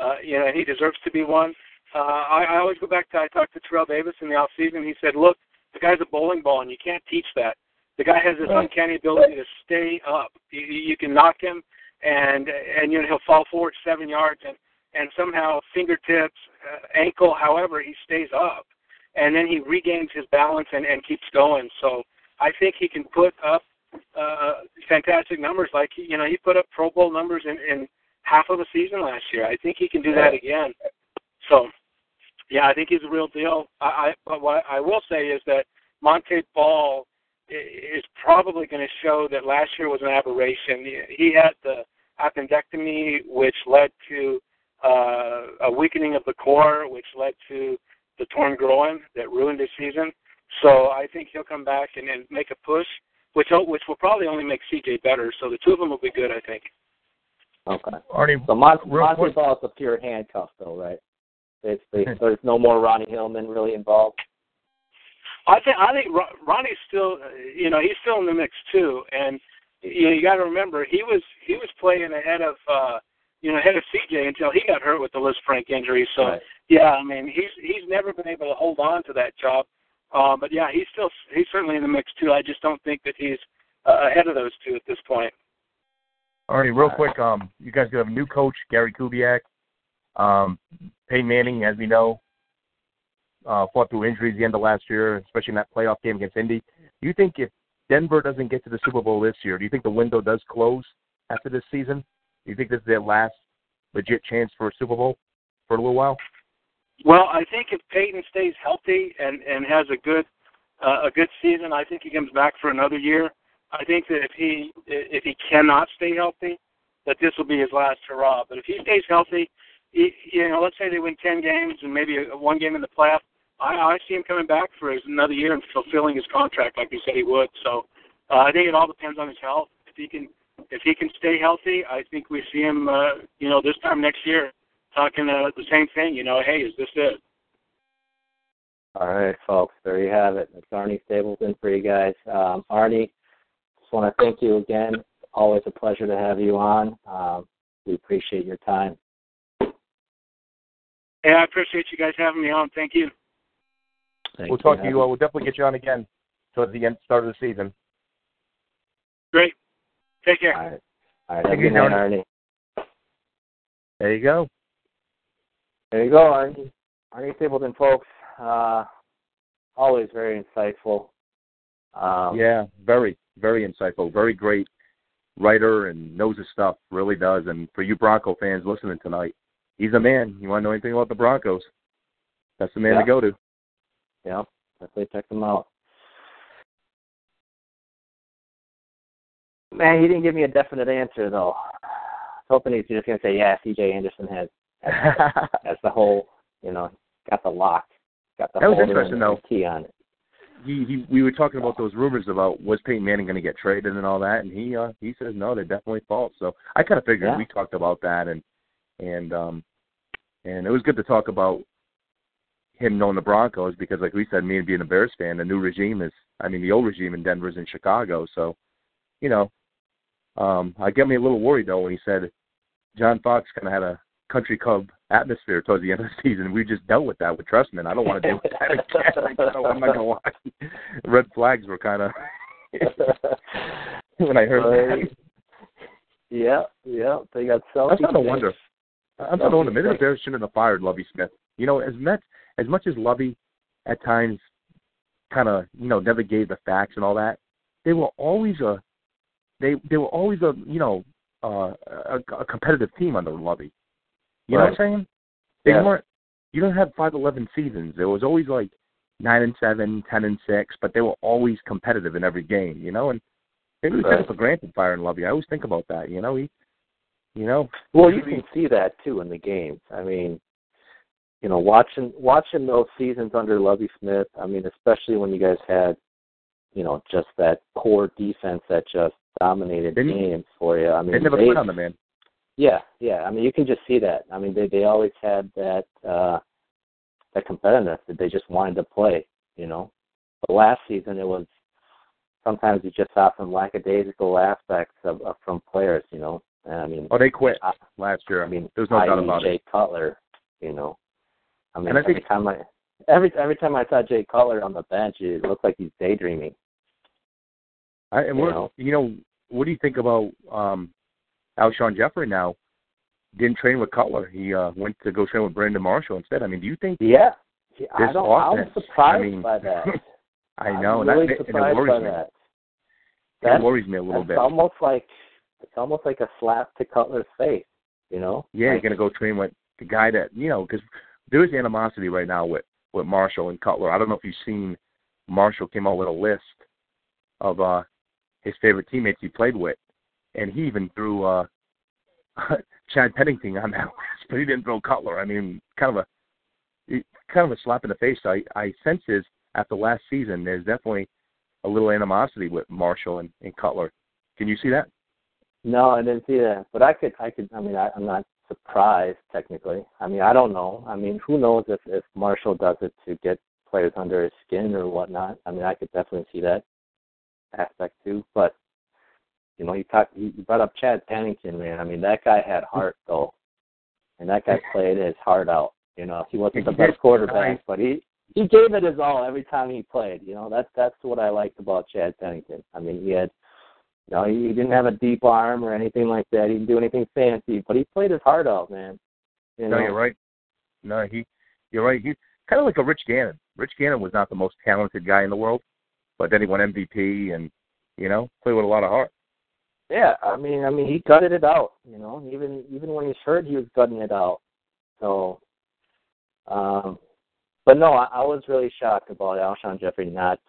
uh, you know, and he deserves to be one. Uh, I, I always go back to I talked to Terrell Davis in the off season. He said, "Look, the guy's a bowling ball, and you can't teach that. The guy has this uncanny ability to stay up. You, you can knock him, and and you know he'll fall forward seven yards, and and somehow fingertips, uh, ankle, however, he stays up, and then he regains his balance and and keeps going. So I think he can put up uh, fantastic numbers. Like you know, he put up Pro Bowl numbers in in half of a season last year. I think he can do that again. So yeah, I think he's a real deal. I, I but what I will say is that Montee Ball is probably going to show that last year was an aberration. He had the appendectomy, which led to uh, a weakening of the core, which led to the torn groin that ruined his season. So I think he'll come back and, and make a push, which which will probably only make CJ better. So the two of them will be good, I think. Okay. Arnie, So Mon- real Montee quick- Ball is a pure handcuff, though, right? Basically, so there's no more Ronnie Hillman really involved. I think I think Ronnie's still, uh, you know, he's still in the mix too, and you know, you got to remember he was he was playing ahead of, uh, you know, ahead of CJ until he got hurt with the Lisfranc injury. So Right. yeah, I mean, he's he's never been able to hold on to that job. Uh, but yeah, he's still he's certainly in the mix too. I just don't think that he's uh, ahead of those two at this point. Arnie, real quick, um, you guys have a new coach, Gary Kubiak. Um, Peyton Manning, as we know, uh, fought through injuries the end of last year, especially in that playoff game against Indy. Do you think if Denver doesn't get to the Super Bowl this year, do you think the window does close after this season? Do you think this is their last legit chance for a Super Bowl for a little while? Well, I think if Peyton stays healthy and and has a good uh, a good season, I think he comes back for another year. I think that if he if he cannot stay healthy, that this will be his last hurrah. But if he stays healthy, he, you know, let's say they win ten games and maybe one game in the playoff, I, I see him coming back for his, another year and fulfilling his contract like he said he would. So uh, I think it all depends on his health. If he can if he can stay healthy, I think we see him, uh, you know, this time next year talking uh, the same thing. You know, hey, is this it? All right, folks, there you have it. It's Arnie Stapleton for you guys. Um, Arnie, just want to thank you again. Always a pleasure to have you on. Um, we appreciate your time. Hey, I appreciate you guys having me on. Thank you. Thank we'll talk to you. Uh, we'll definitely get you on again towards the end, start of the season. Great. Take care. All right. All right. Thank Have you, good night, Arnie. There you go. There you go, Arnie. Arnie Stapleton, folks. Uh, always very insightful. Um, yeah, very, very insightful, very great writer and knows his stuff, really does. And for you Bronco fans listening tonight, he's a man. You want to know anything about the Broncos? That's the man Yeah. to go to. Yeah, definitely check them out. Man, he didn't give me a definite answer though. I was hoping he's just gonna say, yeah, C.J. Anderson has [laughs] has the whole, you know, got the lock, got the That was interesting, though. key on it. he, he we were talking about those rumors about was Peyton Manning going to get traded and all that, and he uh he says no, they're definitely false. So I kind of figured Yeah. we talked about that, and and um and it was good to talk about him knowing the Broncos because, like we said, me and being a Bears fan, the new regime is I mean the old regime in Denver's in Chicago, so you know, um I get me a little worried though when he said John Fox kind of had a country club atmosphere towards the end of the [laughs] season. We just dealt with that with Trestman. I don't want to deal with that [laughs] again. I don't, I'm not gonna lie. Red flags were kind of [laughs] when I heard that. yeah, yeah, they got I'm selfie. starting to wonder. I'm starting to wonder. Maybe the Bears shouldn't have fired Lovie Smith. You know, as much as much as Lovie at times kind of you know never gave the facts and all that, they were always a they they were always a you know uh, a, a competitive team under Lovie. You know what I'm saying? They Yeah. weren't. You don't have five eleven seasons. There was always like nine and seven, ten and six, but they were always competitive in every game. You know, and maybe we take Right. it for granted firing Lovie. I always think about that. You know, he, you know, Well, you can see that too in the games. I mean, you know, watching watching those seasons under Lovie Smith. I mean, especially when you guys had, you know, just that core defense that just dominated Didn't- games for you. I mean, they never they, quit on the man. Yeah, yeah. I mean, you can just see that. I mean, they they always had that uh that competitiveness that they just wanted to play. You know, but last season it was sometimes you just saw some lackadaisical aspects of, of from players. You know, and I mean, Oh, they quit I, last year. I mean, there's no doubt about Jay it. Cutler. You know, I mean, And I every think- time I every every time I saw Jay Cutler on the bench, it looked like he's daydreaming. I, and you know. you know, what do you think about um Alshon Jeffery now? Didn't train with Cutler. He uh went to go train with Brandon Marshall instead. I mean, do you think Yeah, Yeah, I This don't. I was surprised I mean, by that. [laughs] I know, I'm and really that and it worries by me. that. It worries me a little It's bit. almost like it's almost like a slap to Cutler's face. You know? Yeah, you're gonna go train with the guy that you know because there is animosity right now with with Marshall and Cutler. I don't know if you've seen Marshall came out with a list of uh his favorite teammates he played with, and he even threw uh [laughs] Chad Pennington on that [laughs] list, but he didn't throw Cutler. I mean, kind of a kind of a slap in the face. I I sense is after last season, there's definitely a little animosity with Marshall and, and Cutler. Can you see that? No, I didn't see that. But I could. I could. I mean, I, I'm not surprised technically. I mean, I don't know. I mean, who knows if if Marshall does it to get players under his skin or whatnot. I mean, I could definitely see that aspect too. But you know, you talked. You brought up Chad Pennington, man. I mean, that guy had heart though, and that guy played his heart out. You know, he wasn't the [laughs] best quarterback, but he he gave it his all every time he played. You know, that's that's what I liked about Chad Pennington. I mean, he had. You know, he didn't have a deep arm or anything like that. He didn't do anything fancy, but he played his heart out, man. You No, you're right. No, he, you're right. He's kind of like a Rich Gannon. Rich Gannon was not the most talented guy in the world, but then he won MVP and you know played with a lot of heart. Yeah, I mean, I mean, he gutted it out. You know, even even when he's hurt, he was gutting it out. So, um, but no, I, I was really shocked about Alshon Jeffery not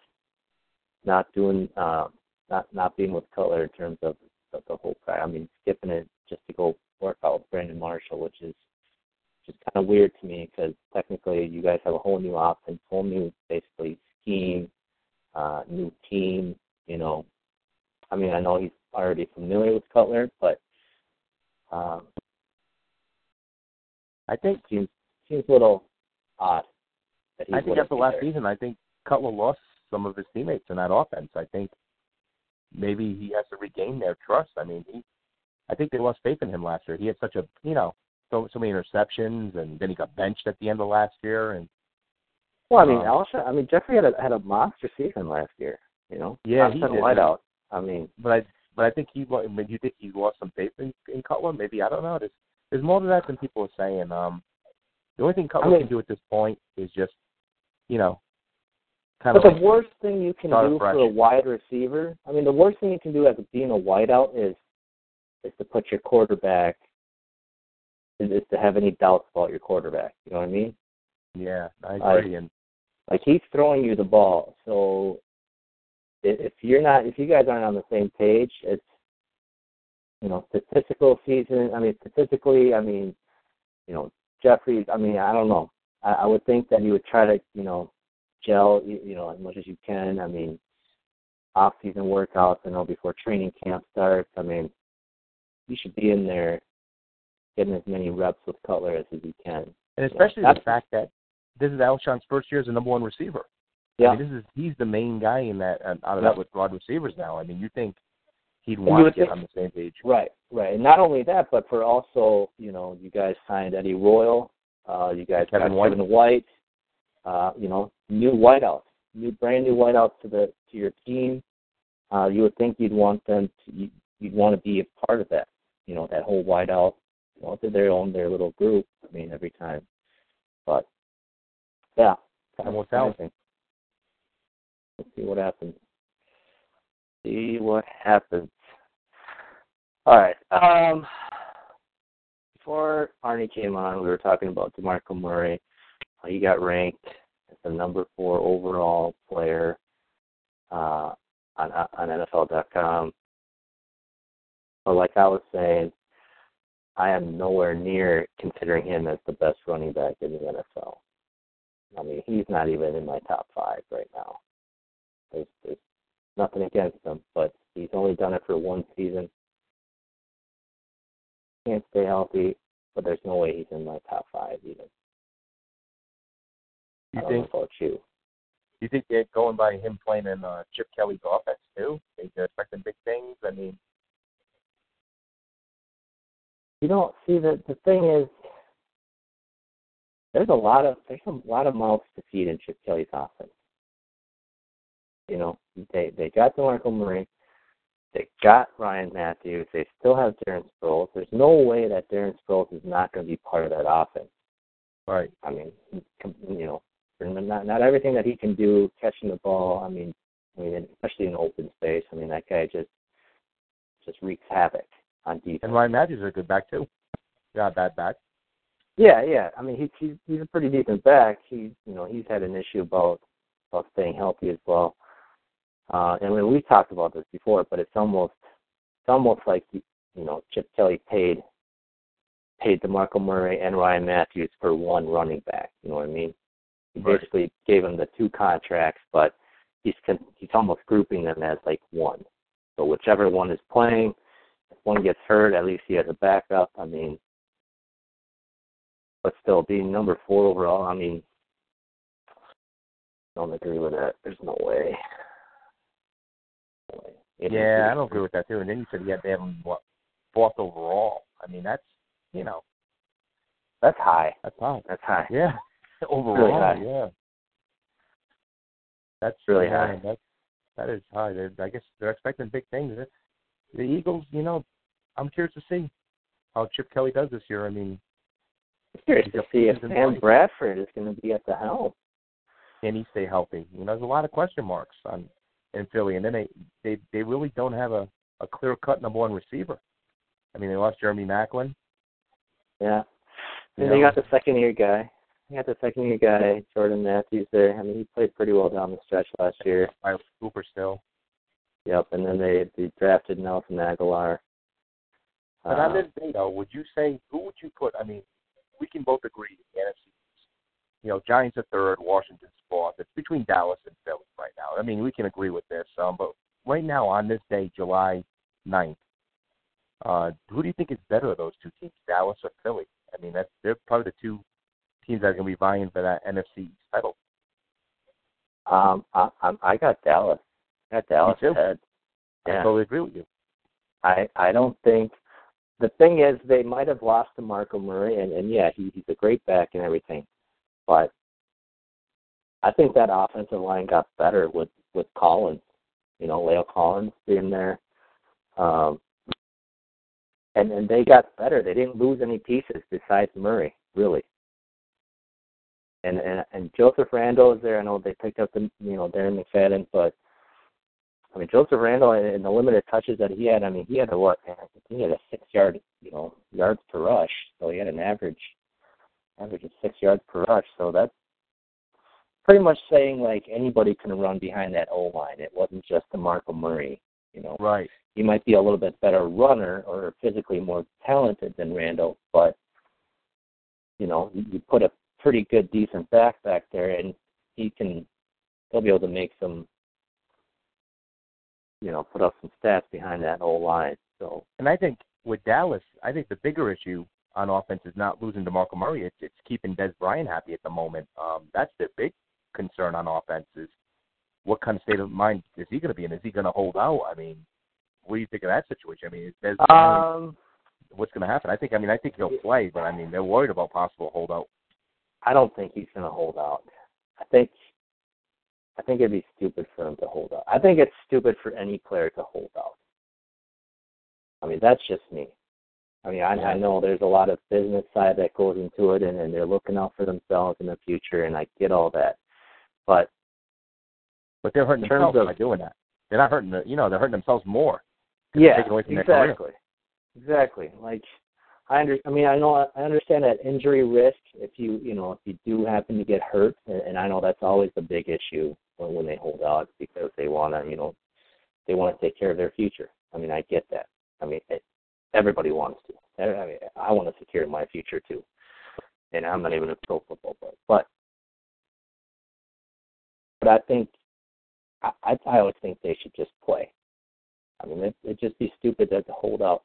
not doing uh, not not being with Cutler in terms of the, the whole guy. I mean, skipping it just to go work out with Brandon Marshall, which is just kind of weird to me because technically you guys have a whole new offense, whole new basically scheme, uh, new team. You know, I mean, I know he's already familiar with Cutler, but um, I think seems seems a little odd. That I think after last there. season, I think Cutler lost some of his teammates in that offense. I think maybe he has to regain their trust. I mean, he, I think they lost faith in him last year. He had such a, you know, so so many interceptions, and then he got benched at the end of last year. And Well, I mean, Um, Alshon, I mean, Jeffery had a had a monster season last year. You know, Yeah, he 10 did. wideout. I mean, but I but I think he. I mean, you think he's lost some faith in, in Cutler? Maybe I don't know. There's there's more to that than people are saying. Um, the only thing Cutler I mean- can do at this point is just, you know, kind but the worst thing you can do fresh. for a wide receiver, I mean, the worst thing you can do as being a wideout is is to put your quarterback is, is to have any doubts about your quarterback. You know what I mean? yeah, I agree. and like he's throwing you the ball. So if you're not, if you guys aren't on the same page, it's you know statistical season. I mean, statistically, I mean, you know, Jeffery. I mean, I don't know. I, I would think that he would try to, you know, gel, you, know, as much as you can. I mean, off-season workouts, you know, before training camp starts. I mean, you should be in there getting as many reps with Cutler as you can. And especially the fact that this is Alshon's first year as a number one receiver. Yeah. I mean, this is he's the main guy in that uh, out of Yeah. that with broad receivers now. I mean, you think he'd want to get think- on the same page? Right, right. And not only that, but for also, you know, you guys signed Eddie Royal, uh, you guys Kevin got White. Kevin White, uh, you know, new wideouts, new brand new wideouts to the to your team. Uh, you would think you'd want them to you, you'd want to be a part of that, you know, that whole wideout, you know, to their own their little group. I mean, every time. But yeah, Time will tell. exciting. Let's see what happens. See what happens. All right. Um, before Arnie came on, we were talking about DeMarco Murray. He got ranked as the number four overall player uh, on on NFL.com. But like I was saying, I am nowhere near considering him as the best running back in the NFL. I mean, he's not even in my top five right now. There's, there's nothing against him, but he's only done it for one season. Can't stay healthy, but there's no way he's in my top five even. I You don't think know about you. you think they're going by him playing in uh, Chip Kelly's offense too? They're expecting big things? I mean, You don't see the the thing is there's a lot of there's a lot of mouths to feed in Chip Kelly's offense. You know, they they got DeMarco Murray, they got Ryan Mathews, they still have Darren Sproles. There's no way that Darren Sproles is not going to be part of that offense. right? I mean, you know, for not not everything that he can do catching the ball. I mean, I mean, especially in open space. I mean, that guy just just wreaks havoc on defense. And Ryan Mathews is a good back too. Not a bad back. Yeah, yeah. I mean, he's he's he's a pretty decent back. He, you know, he's had an issue about about staying healthy as well. Uh, and when we talked about this before, but it's almost it's almost like you know Chip Kelly paid paid DeMarco Murray and Ryan Matthews for one running back. You know what I mean? He Right. basically gave them the two contracts, but he's con- he's almost grouping them as like one. So whichever one is playing, if one gets hurt, at least he has a backup. I mean, but still being number four overall, I mean, don't agree with that. There's no way. No way. Yeah, I don't agree with that too. And then you said he had to have him what fourth overall. I mean, that's you know That's high. that's high. That's high. Yeah, [laughs] overall, oh, high. yeah. That's Really yeah, high. That that is high. They're, I guess they're expecting big things. The Eagles, you know, I'm curious to see how Chip Kelly does this year. I mean, I'm curious to see if Sam. Bradford is going to be at the helm. can he stay healthy? You know, there's a lot of question marks on in Philly, and then they they they really don't have a a clear cut number one receiver. I mean, they lost Jeremy Maclin. Yeah. You And they know? got the second year guy. They got the second guy, Jordan Matthews there. I mean, he played pretty well down the stretch last year. Riley Cooper still. Yep. And then they they drafted Nelson Agholor. But Uh, on this day, though, would you say who would you put? I mean, we can both agree the NFC. You know, Giants are third, Washington's fourth. It's between Dallas and Philly right now. I mean, we can agree with this. Um, but right now, on this day, July 9th, uh, who do you think is better of those two teams, Dallas or Philly? I mean, that's they're probably the two teams that are going to be vying for that NFC East title. um, I, I I got Dallas. I got Dallas ahead. I totally agree with you. I I don't think the thing is they might have lost DeMarco Murray and, and yeah, he, he's a great back and everything. But I think that offensive line got better with, with Collins. You know, La'el Collins being there. Um and and they got better. They didn't lose any pieces besides Murray, really. And and and Joseph Randle is there. I know they picked up the you know Darren McFadden, but I mean, Joseph Randle in the limited touches that he had, I mean, he had a what? He had a six yard, you know, yards per rush. So he had an average, average of six yards per rush. So that's pretty much saying like anybody can run behind that O line. It wasn't just DeMarco Murray. You know, Right. he might be a little bit better runner or physically more talented than Randle, but you know, you put a pretty good, decent back back there, and he can they'll be able to make some, you know, put up some stats behind that whole line. So, and I think with Dallas, I think the bigger issue on offense is not losing DeMarco Murray. It's it's keeping Dez Bryant happy at the moment. Um, that's the big concern on offense is what kind of state of mind is he going to be in? Is he going to hold out? I mean, what do you think of that situation? I mean, is Dez Bryant, um, what's going to happen? I think I mean I think he'll play, but I mean they're worried about possible holdout. I don't think he's going to hold out. I think I think it'd be stupid for him to hold out. I think it's stupid for any player to hold out. I mean, that's just me. I mean, I, I know there's a lot of business side that goes into it, and, and they're looking out for themselves in the future, and I get all that. But but they're hurting themselves of, by doing that. They're not hurting the, you know, they're hurting themselves more. Yeah, away from exactly, exactly. Like I under, I mean, I know, I understand that injury risk if you, you know, if you do happen to get hurt, and, I know that's always the big issue when, when they hold out because they want to, you know, they want to take care of their future. I mean, I get that. I mean, it, everybody wants to. I mean, I want to secure my future too. And I'm not even a pro football player, but but I think I I, I always think they should just play. I mean, it, it'd just be stupid to hold out.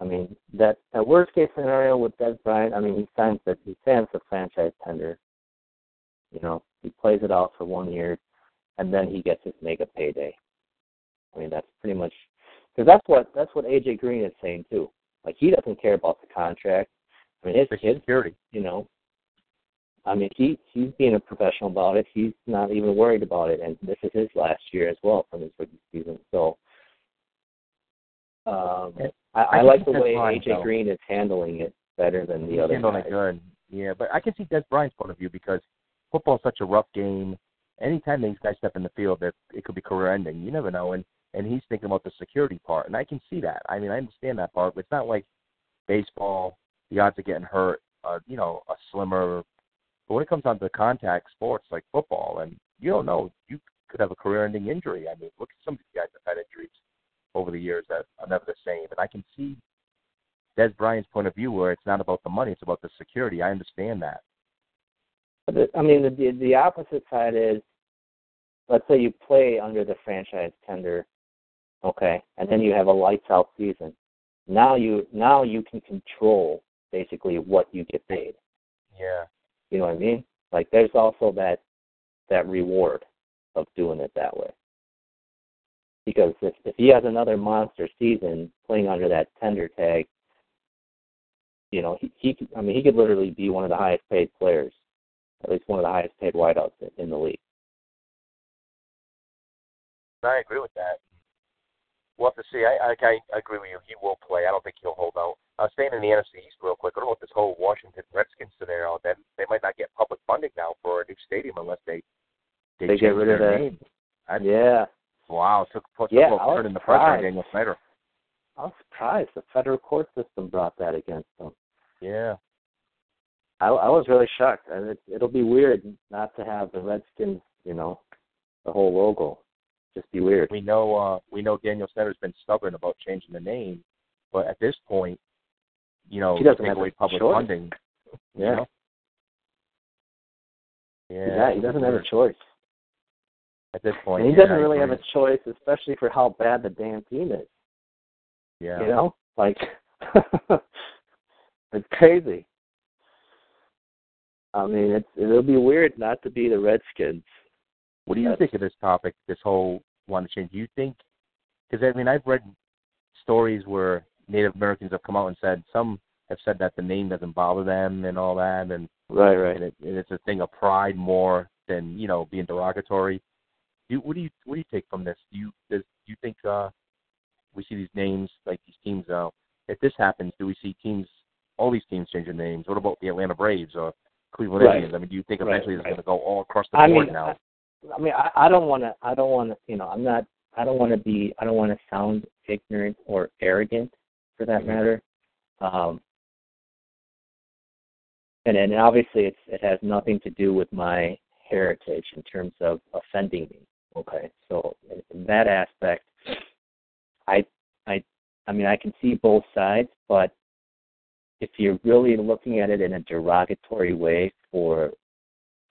I mean, that that worst case scenario with Dez Bryant. I mean, he signs the he signs the franchise tender. You know, he plays it out for one year, and then he gets his mega payday. I mean, that's pretty much because that's what that's what AJ Green is saying too. Like he doesn't care about the contract. I mean, his kids, security. you know. I mean, he he's being a professional about it. He's not even worried about it, and this is his last year as well from his rookie season. So, um. I, I, I like the way AJ though. Green is handling it better than the He's other handling guys. it good. Yeah, but I can see Dez Bryant's point of view because football is such a rough game. Anytime these guys step in the field, that it could be career ending. You never know, and and he's thinking about the security part, and I can see that. I mean, I understand that part, but it's not like baseball. The odds of getting hurt, uh, you know, a slimmer. But when it comes down to contact sports like football, and you don't know, you could have a career-ending injury. I mean, look at some of these guys that have had injuries over the years that are never the same. And I can see Dez Bryant's point of view where it's not about the money, it's about the security. I understand that. But the, I mean, the, the the opposite side is, let's say you play under the franchise tender, okay, and then you have a lights out season. Now you now you can control basically what you get paid. Yeah. You know what I mean? Like there's also that that reward of doing it that way. Because if if he has another monster season playing under that tender tag, you know, he, he could, I mean he could literally be one of the highest paid players, at least one of the highest paid wideouts in, in the league. I agree with that. We'll have to see. I, I I agree with you. He will play. I don't think he'll hold out. Uh, staying in the NFC East real quick. I don't know what this whole Washington Redskins scenario? Then they might not get public funding now for a new stadium unless they they, They get rid of that. name. I, Yeah, Wow. Took put Yeah, a little I was turn in the pressure. Daniel Snyder. I was surprised the federal court system brought that against them. Yeah. I, I was really shocked, and it, it'll be weird not to have the Redskins, you know, the whole logo. Just be weird. We know uh we know Daniel Snyder's been stubborn about changing the name, but at this point, you know, He doesn't take have away a public choice. funding. you know? Yeah. yeah, he doesn't have a choice. At this point, And he doesn't really have a choice, especially for how bad the damn team is. Yeah. You know, like [laughs] it's crazy. I mean, it's it'll be weird not to be the Redskins. What do you That's- think of this topic? This whole want to change? Do you think? Because I mean, I've read stories where Native Americans have come out and said some have said that the name doesn't bother them and all that, and, Right, right. and, it, and it's a thing of pride more than you know being derogatory. Do you, what do you what do you take from this? Do you does, do you think uh, we see these names like these teams? Uh, if this happens, do we see teams all these teams changing names? What about the Atlanta Braves or Cleveland Right. Indians? I mean, do you think Right, eventually it's right. going to go all across the I board mean, now? I, I mean, I, I don't want to. I don't want to. You know, I'm not. I don't want to be. I don't want to sound ignorant or arrogant, for that Mhm. matter. Um, and and obviously, it's it has nothing to do with my heritage in terms of offending me. Okay, so in, that aspect, I I I mean, I can see both sides, but if you're really looking at it in a derogatory way for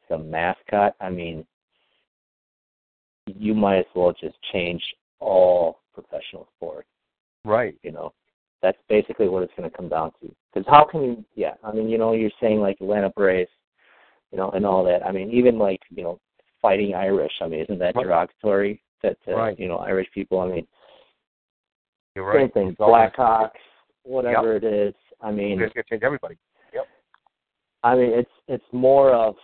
some mascot, I mean, you might as well just change all professional sports. Right. You know, that's basically what it's going to come down to. Because how can you? Yeah, I mean, you know, you're saying like Atlanta Braves, you know, and all that. I mean, even like you know, fighting Irish. I mean, isn't that Right. derogatory? That uh, Right. you know, Irish people. I mean, You're same thing. It's Blackhawks, whatever it is. I mean, It's to change everybody. Yep. I mean, it's it's more of.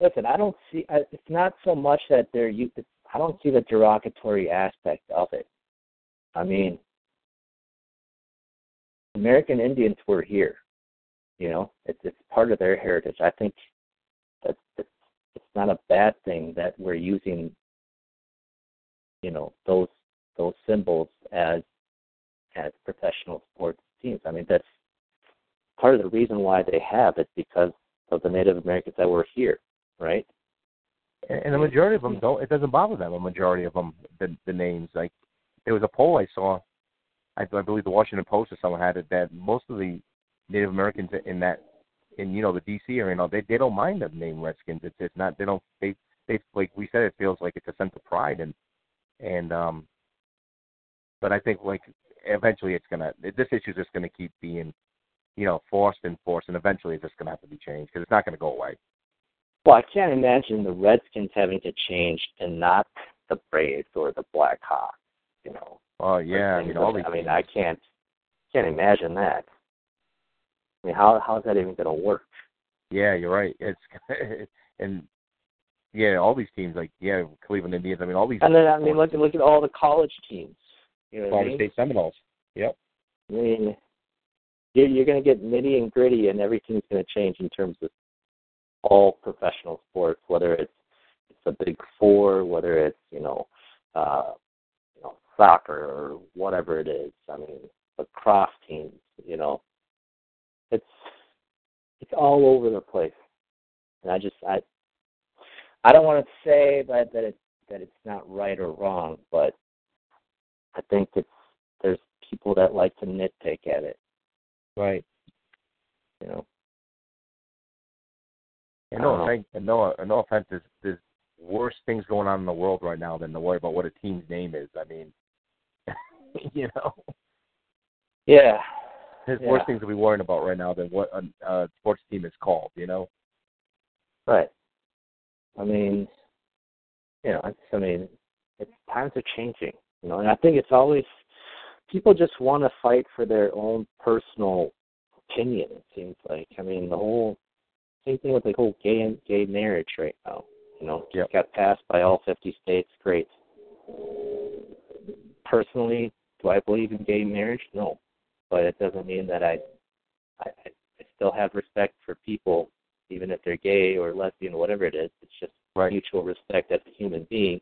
Listen, I don't see. I, it's not so much that they're. You, I don't see the derogatory aspect of it. I mean, American Indians were here. You know, it's it's part of their heritage. I think that it's it's not a bad thing that we're using. You know those those symbols as as professional sports teams. I mean, that's part of the reason why they have it because of the Native Americans that were here, right? And and the majority of them don't. It doesn't bother them. A majority of them, the the names. Like there was a poll I saw. I, I believe the Washington Post or someone had it that most of the Native Americans in that, in you know the D.C. area, you know, they they don't mind the name Redskins. It's it's not. They don't. They they like we said. It feels like it's a sense of pride and and um. But I think like eventually it's gonna. This issue is just gonna keep being, you know, forced and forced, and eventually it's just gonna have to be changed because it's not gonna go away. Well, I can't imagine the Redskins having to change and not the Braves or the Blackhawks. You know. Oh yeah, I mean all these. I mean, I can't can't imagine that. I mean, how how's that even going to work? Yeah, you're right. It's [laughs] and yeah, all these teams like yeah, Cleveland Indians. I mean, all these. And then I mean, look look at all the college teams. You know what I mean? State Seminoles. Yep. I mean, you're, you're going to get nitty and gritty, and everything's going to change in terms of all professional sports, whether it's it's a big four, whether it's you know, uh, you know, soccer or whatever it is. I mean, lacrosse teams. You know, it's it's all over the place, and I just I I don't want to say that that it that it's not right or wrong, but I think it's there's people that like to nitpick at it. Right. You know. And no offense, and no, and no offense. There's, there's worse things going on in the world right now than to worry about what a team's name is. I mean, [laughs] you know, Yeah. There's Yeah. worse things to be worrying about right now than what a, a sports team is called. You know. Right. I mean, you know, I mean, it's times are changing. You know, and I think it's always people just want to fight for their own personal opinion. It seems like. I mean, the whole same thing with the whole gay and gay marriage right now. You know, Yep. got passed by all 50 states. Great. Personally, do I believe in gay marriage? No, but it doesn't mean that I, I, I still have respect for people, even if they're gay or lesbian, or whatever it is. It's just Right. mutual respect as a human being.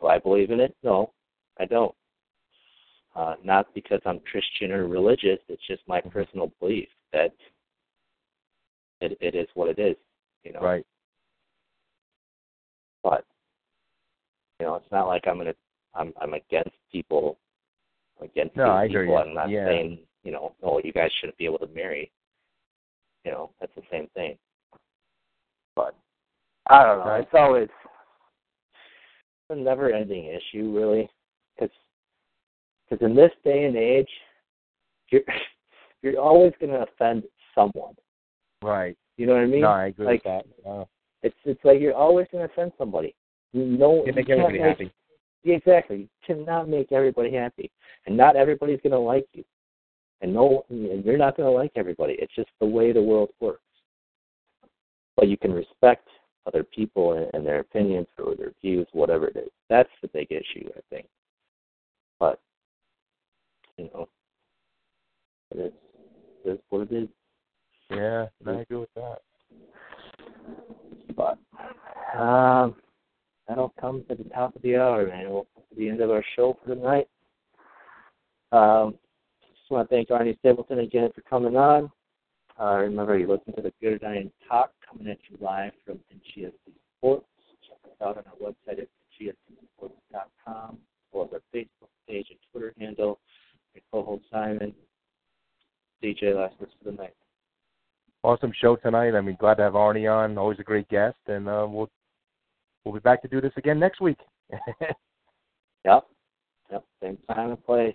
Do I believe in it? No, I don't. Uh, not because I'm Christian or religious. It's just my personal belief that it, it is what it is. You know. Right. But you know, it's not like I'm gonna I'm I'm against people against No, gay I people. you. I'm not Yeah. saying, you know, oh, you guys shouldn't be able to marry. You know, that's the same thing. But I don't know. It's always a never-ending issue, really, because because in this day and age, you're [laughs] you're always going to offend someone. Right. You know what I mean? no, I agree like- with that. Uh, It's it's like you're always going to offend somebody. No, you make you everybody happy. Yeah, exactly. You cannot make everybody happy, and not everybody's going to like you, and no, and you're not going to like everybody. It's just the way the world works. But you can respect other people and, and their opinions or their views, whatever it is. That's the big issue, I think. But you know, it is, it is what it is. Yeah, I agree with that. But um, that'll come to the top of the hour, man. We'll come to the end of our show for tonight. Um, just want to thank Arnie Stapleton again for coming on. Uh, remember, you listen to the Gridiron Talk coming at you live from NGSC Sports. Check us out on our website at gscsports.com, or our Facebook page and Twitter handle. Your co-host Simon, CJ, last words for the night. Awesome show tonight. I mean, glad to have Arnie on. Always a great guest, and uh, we'll we'll be back to do this again next week. [laughs] yep. Yep. Same time and place.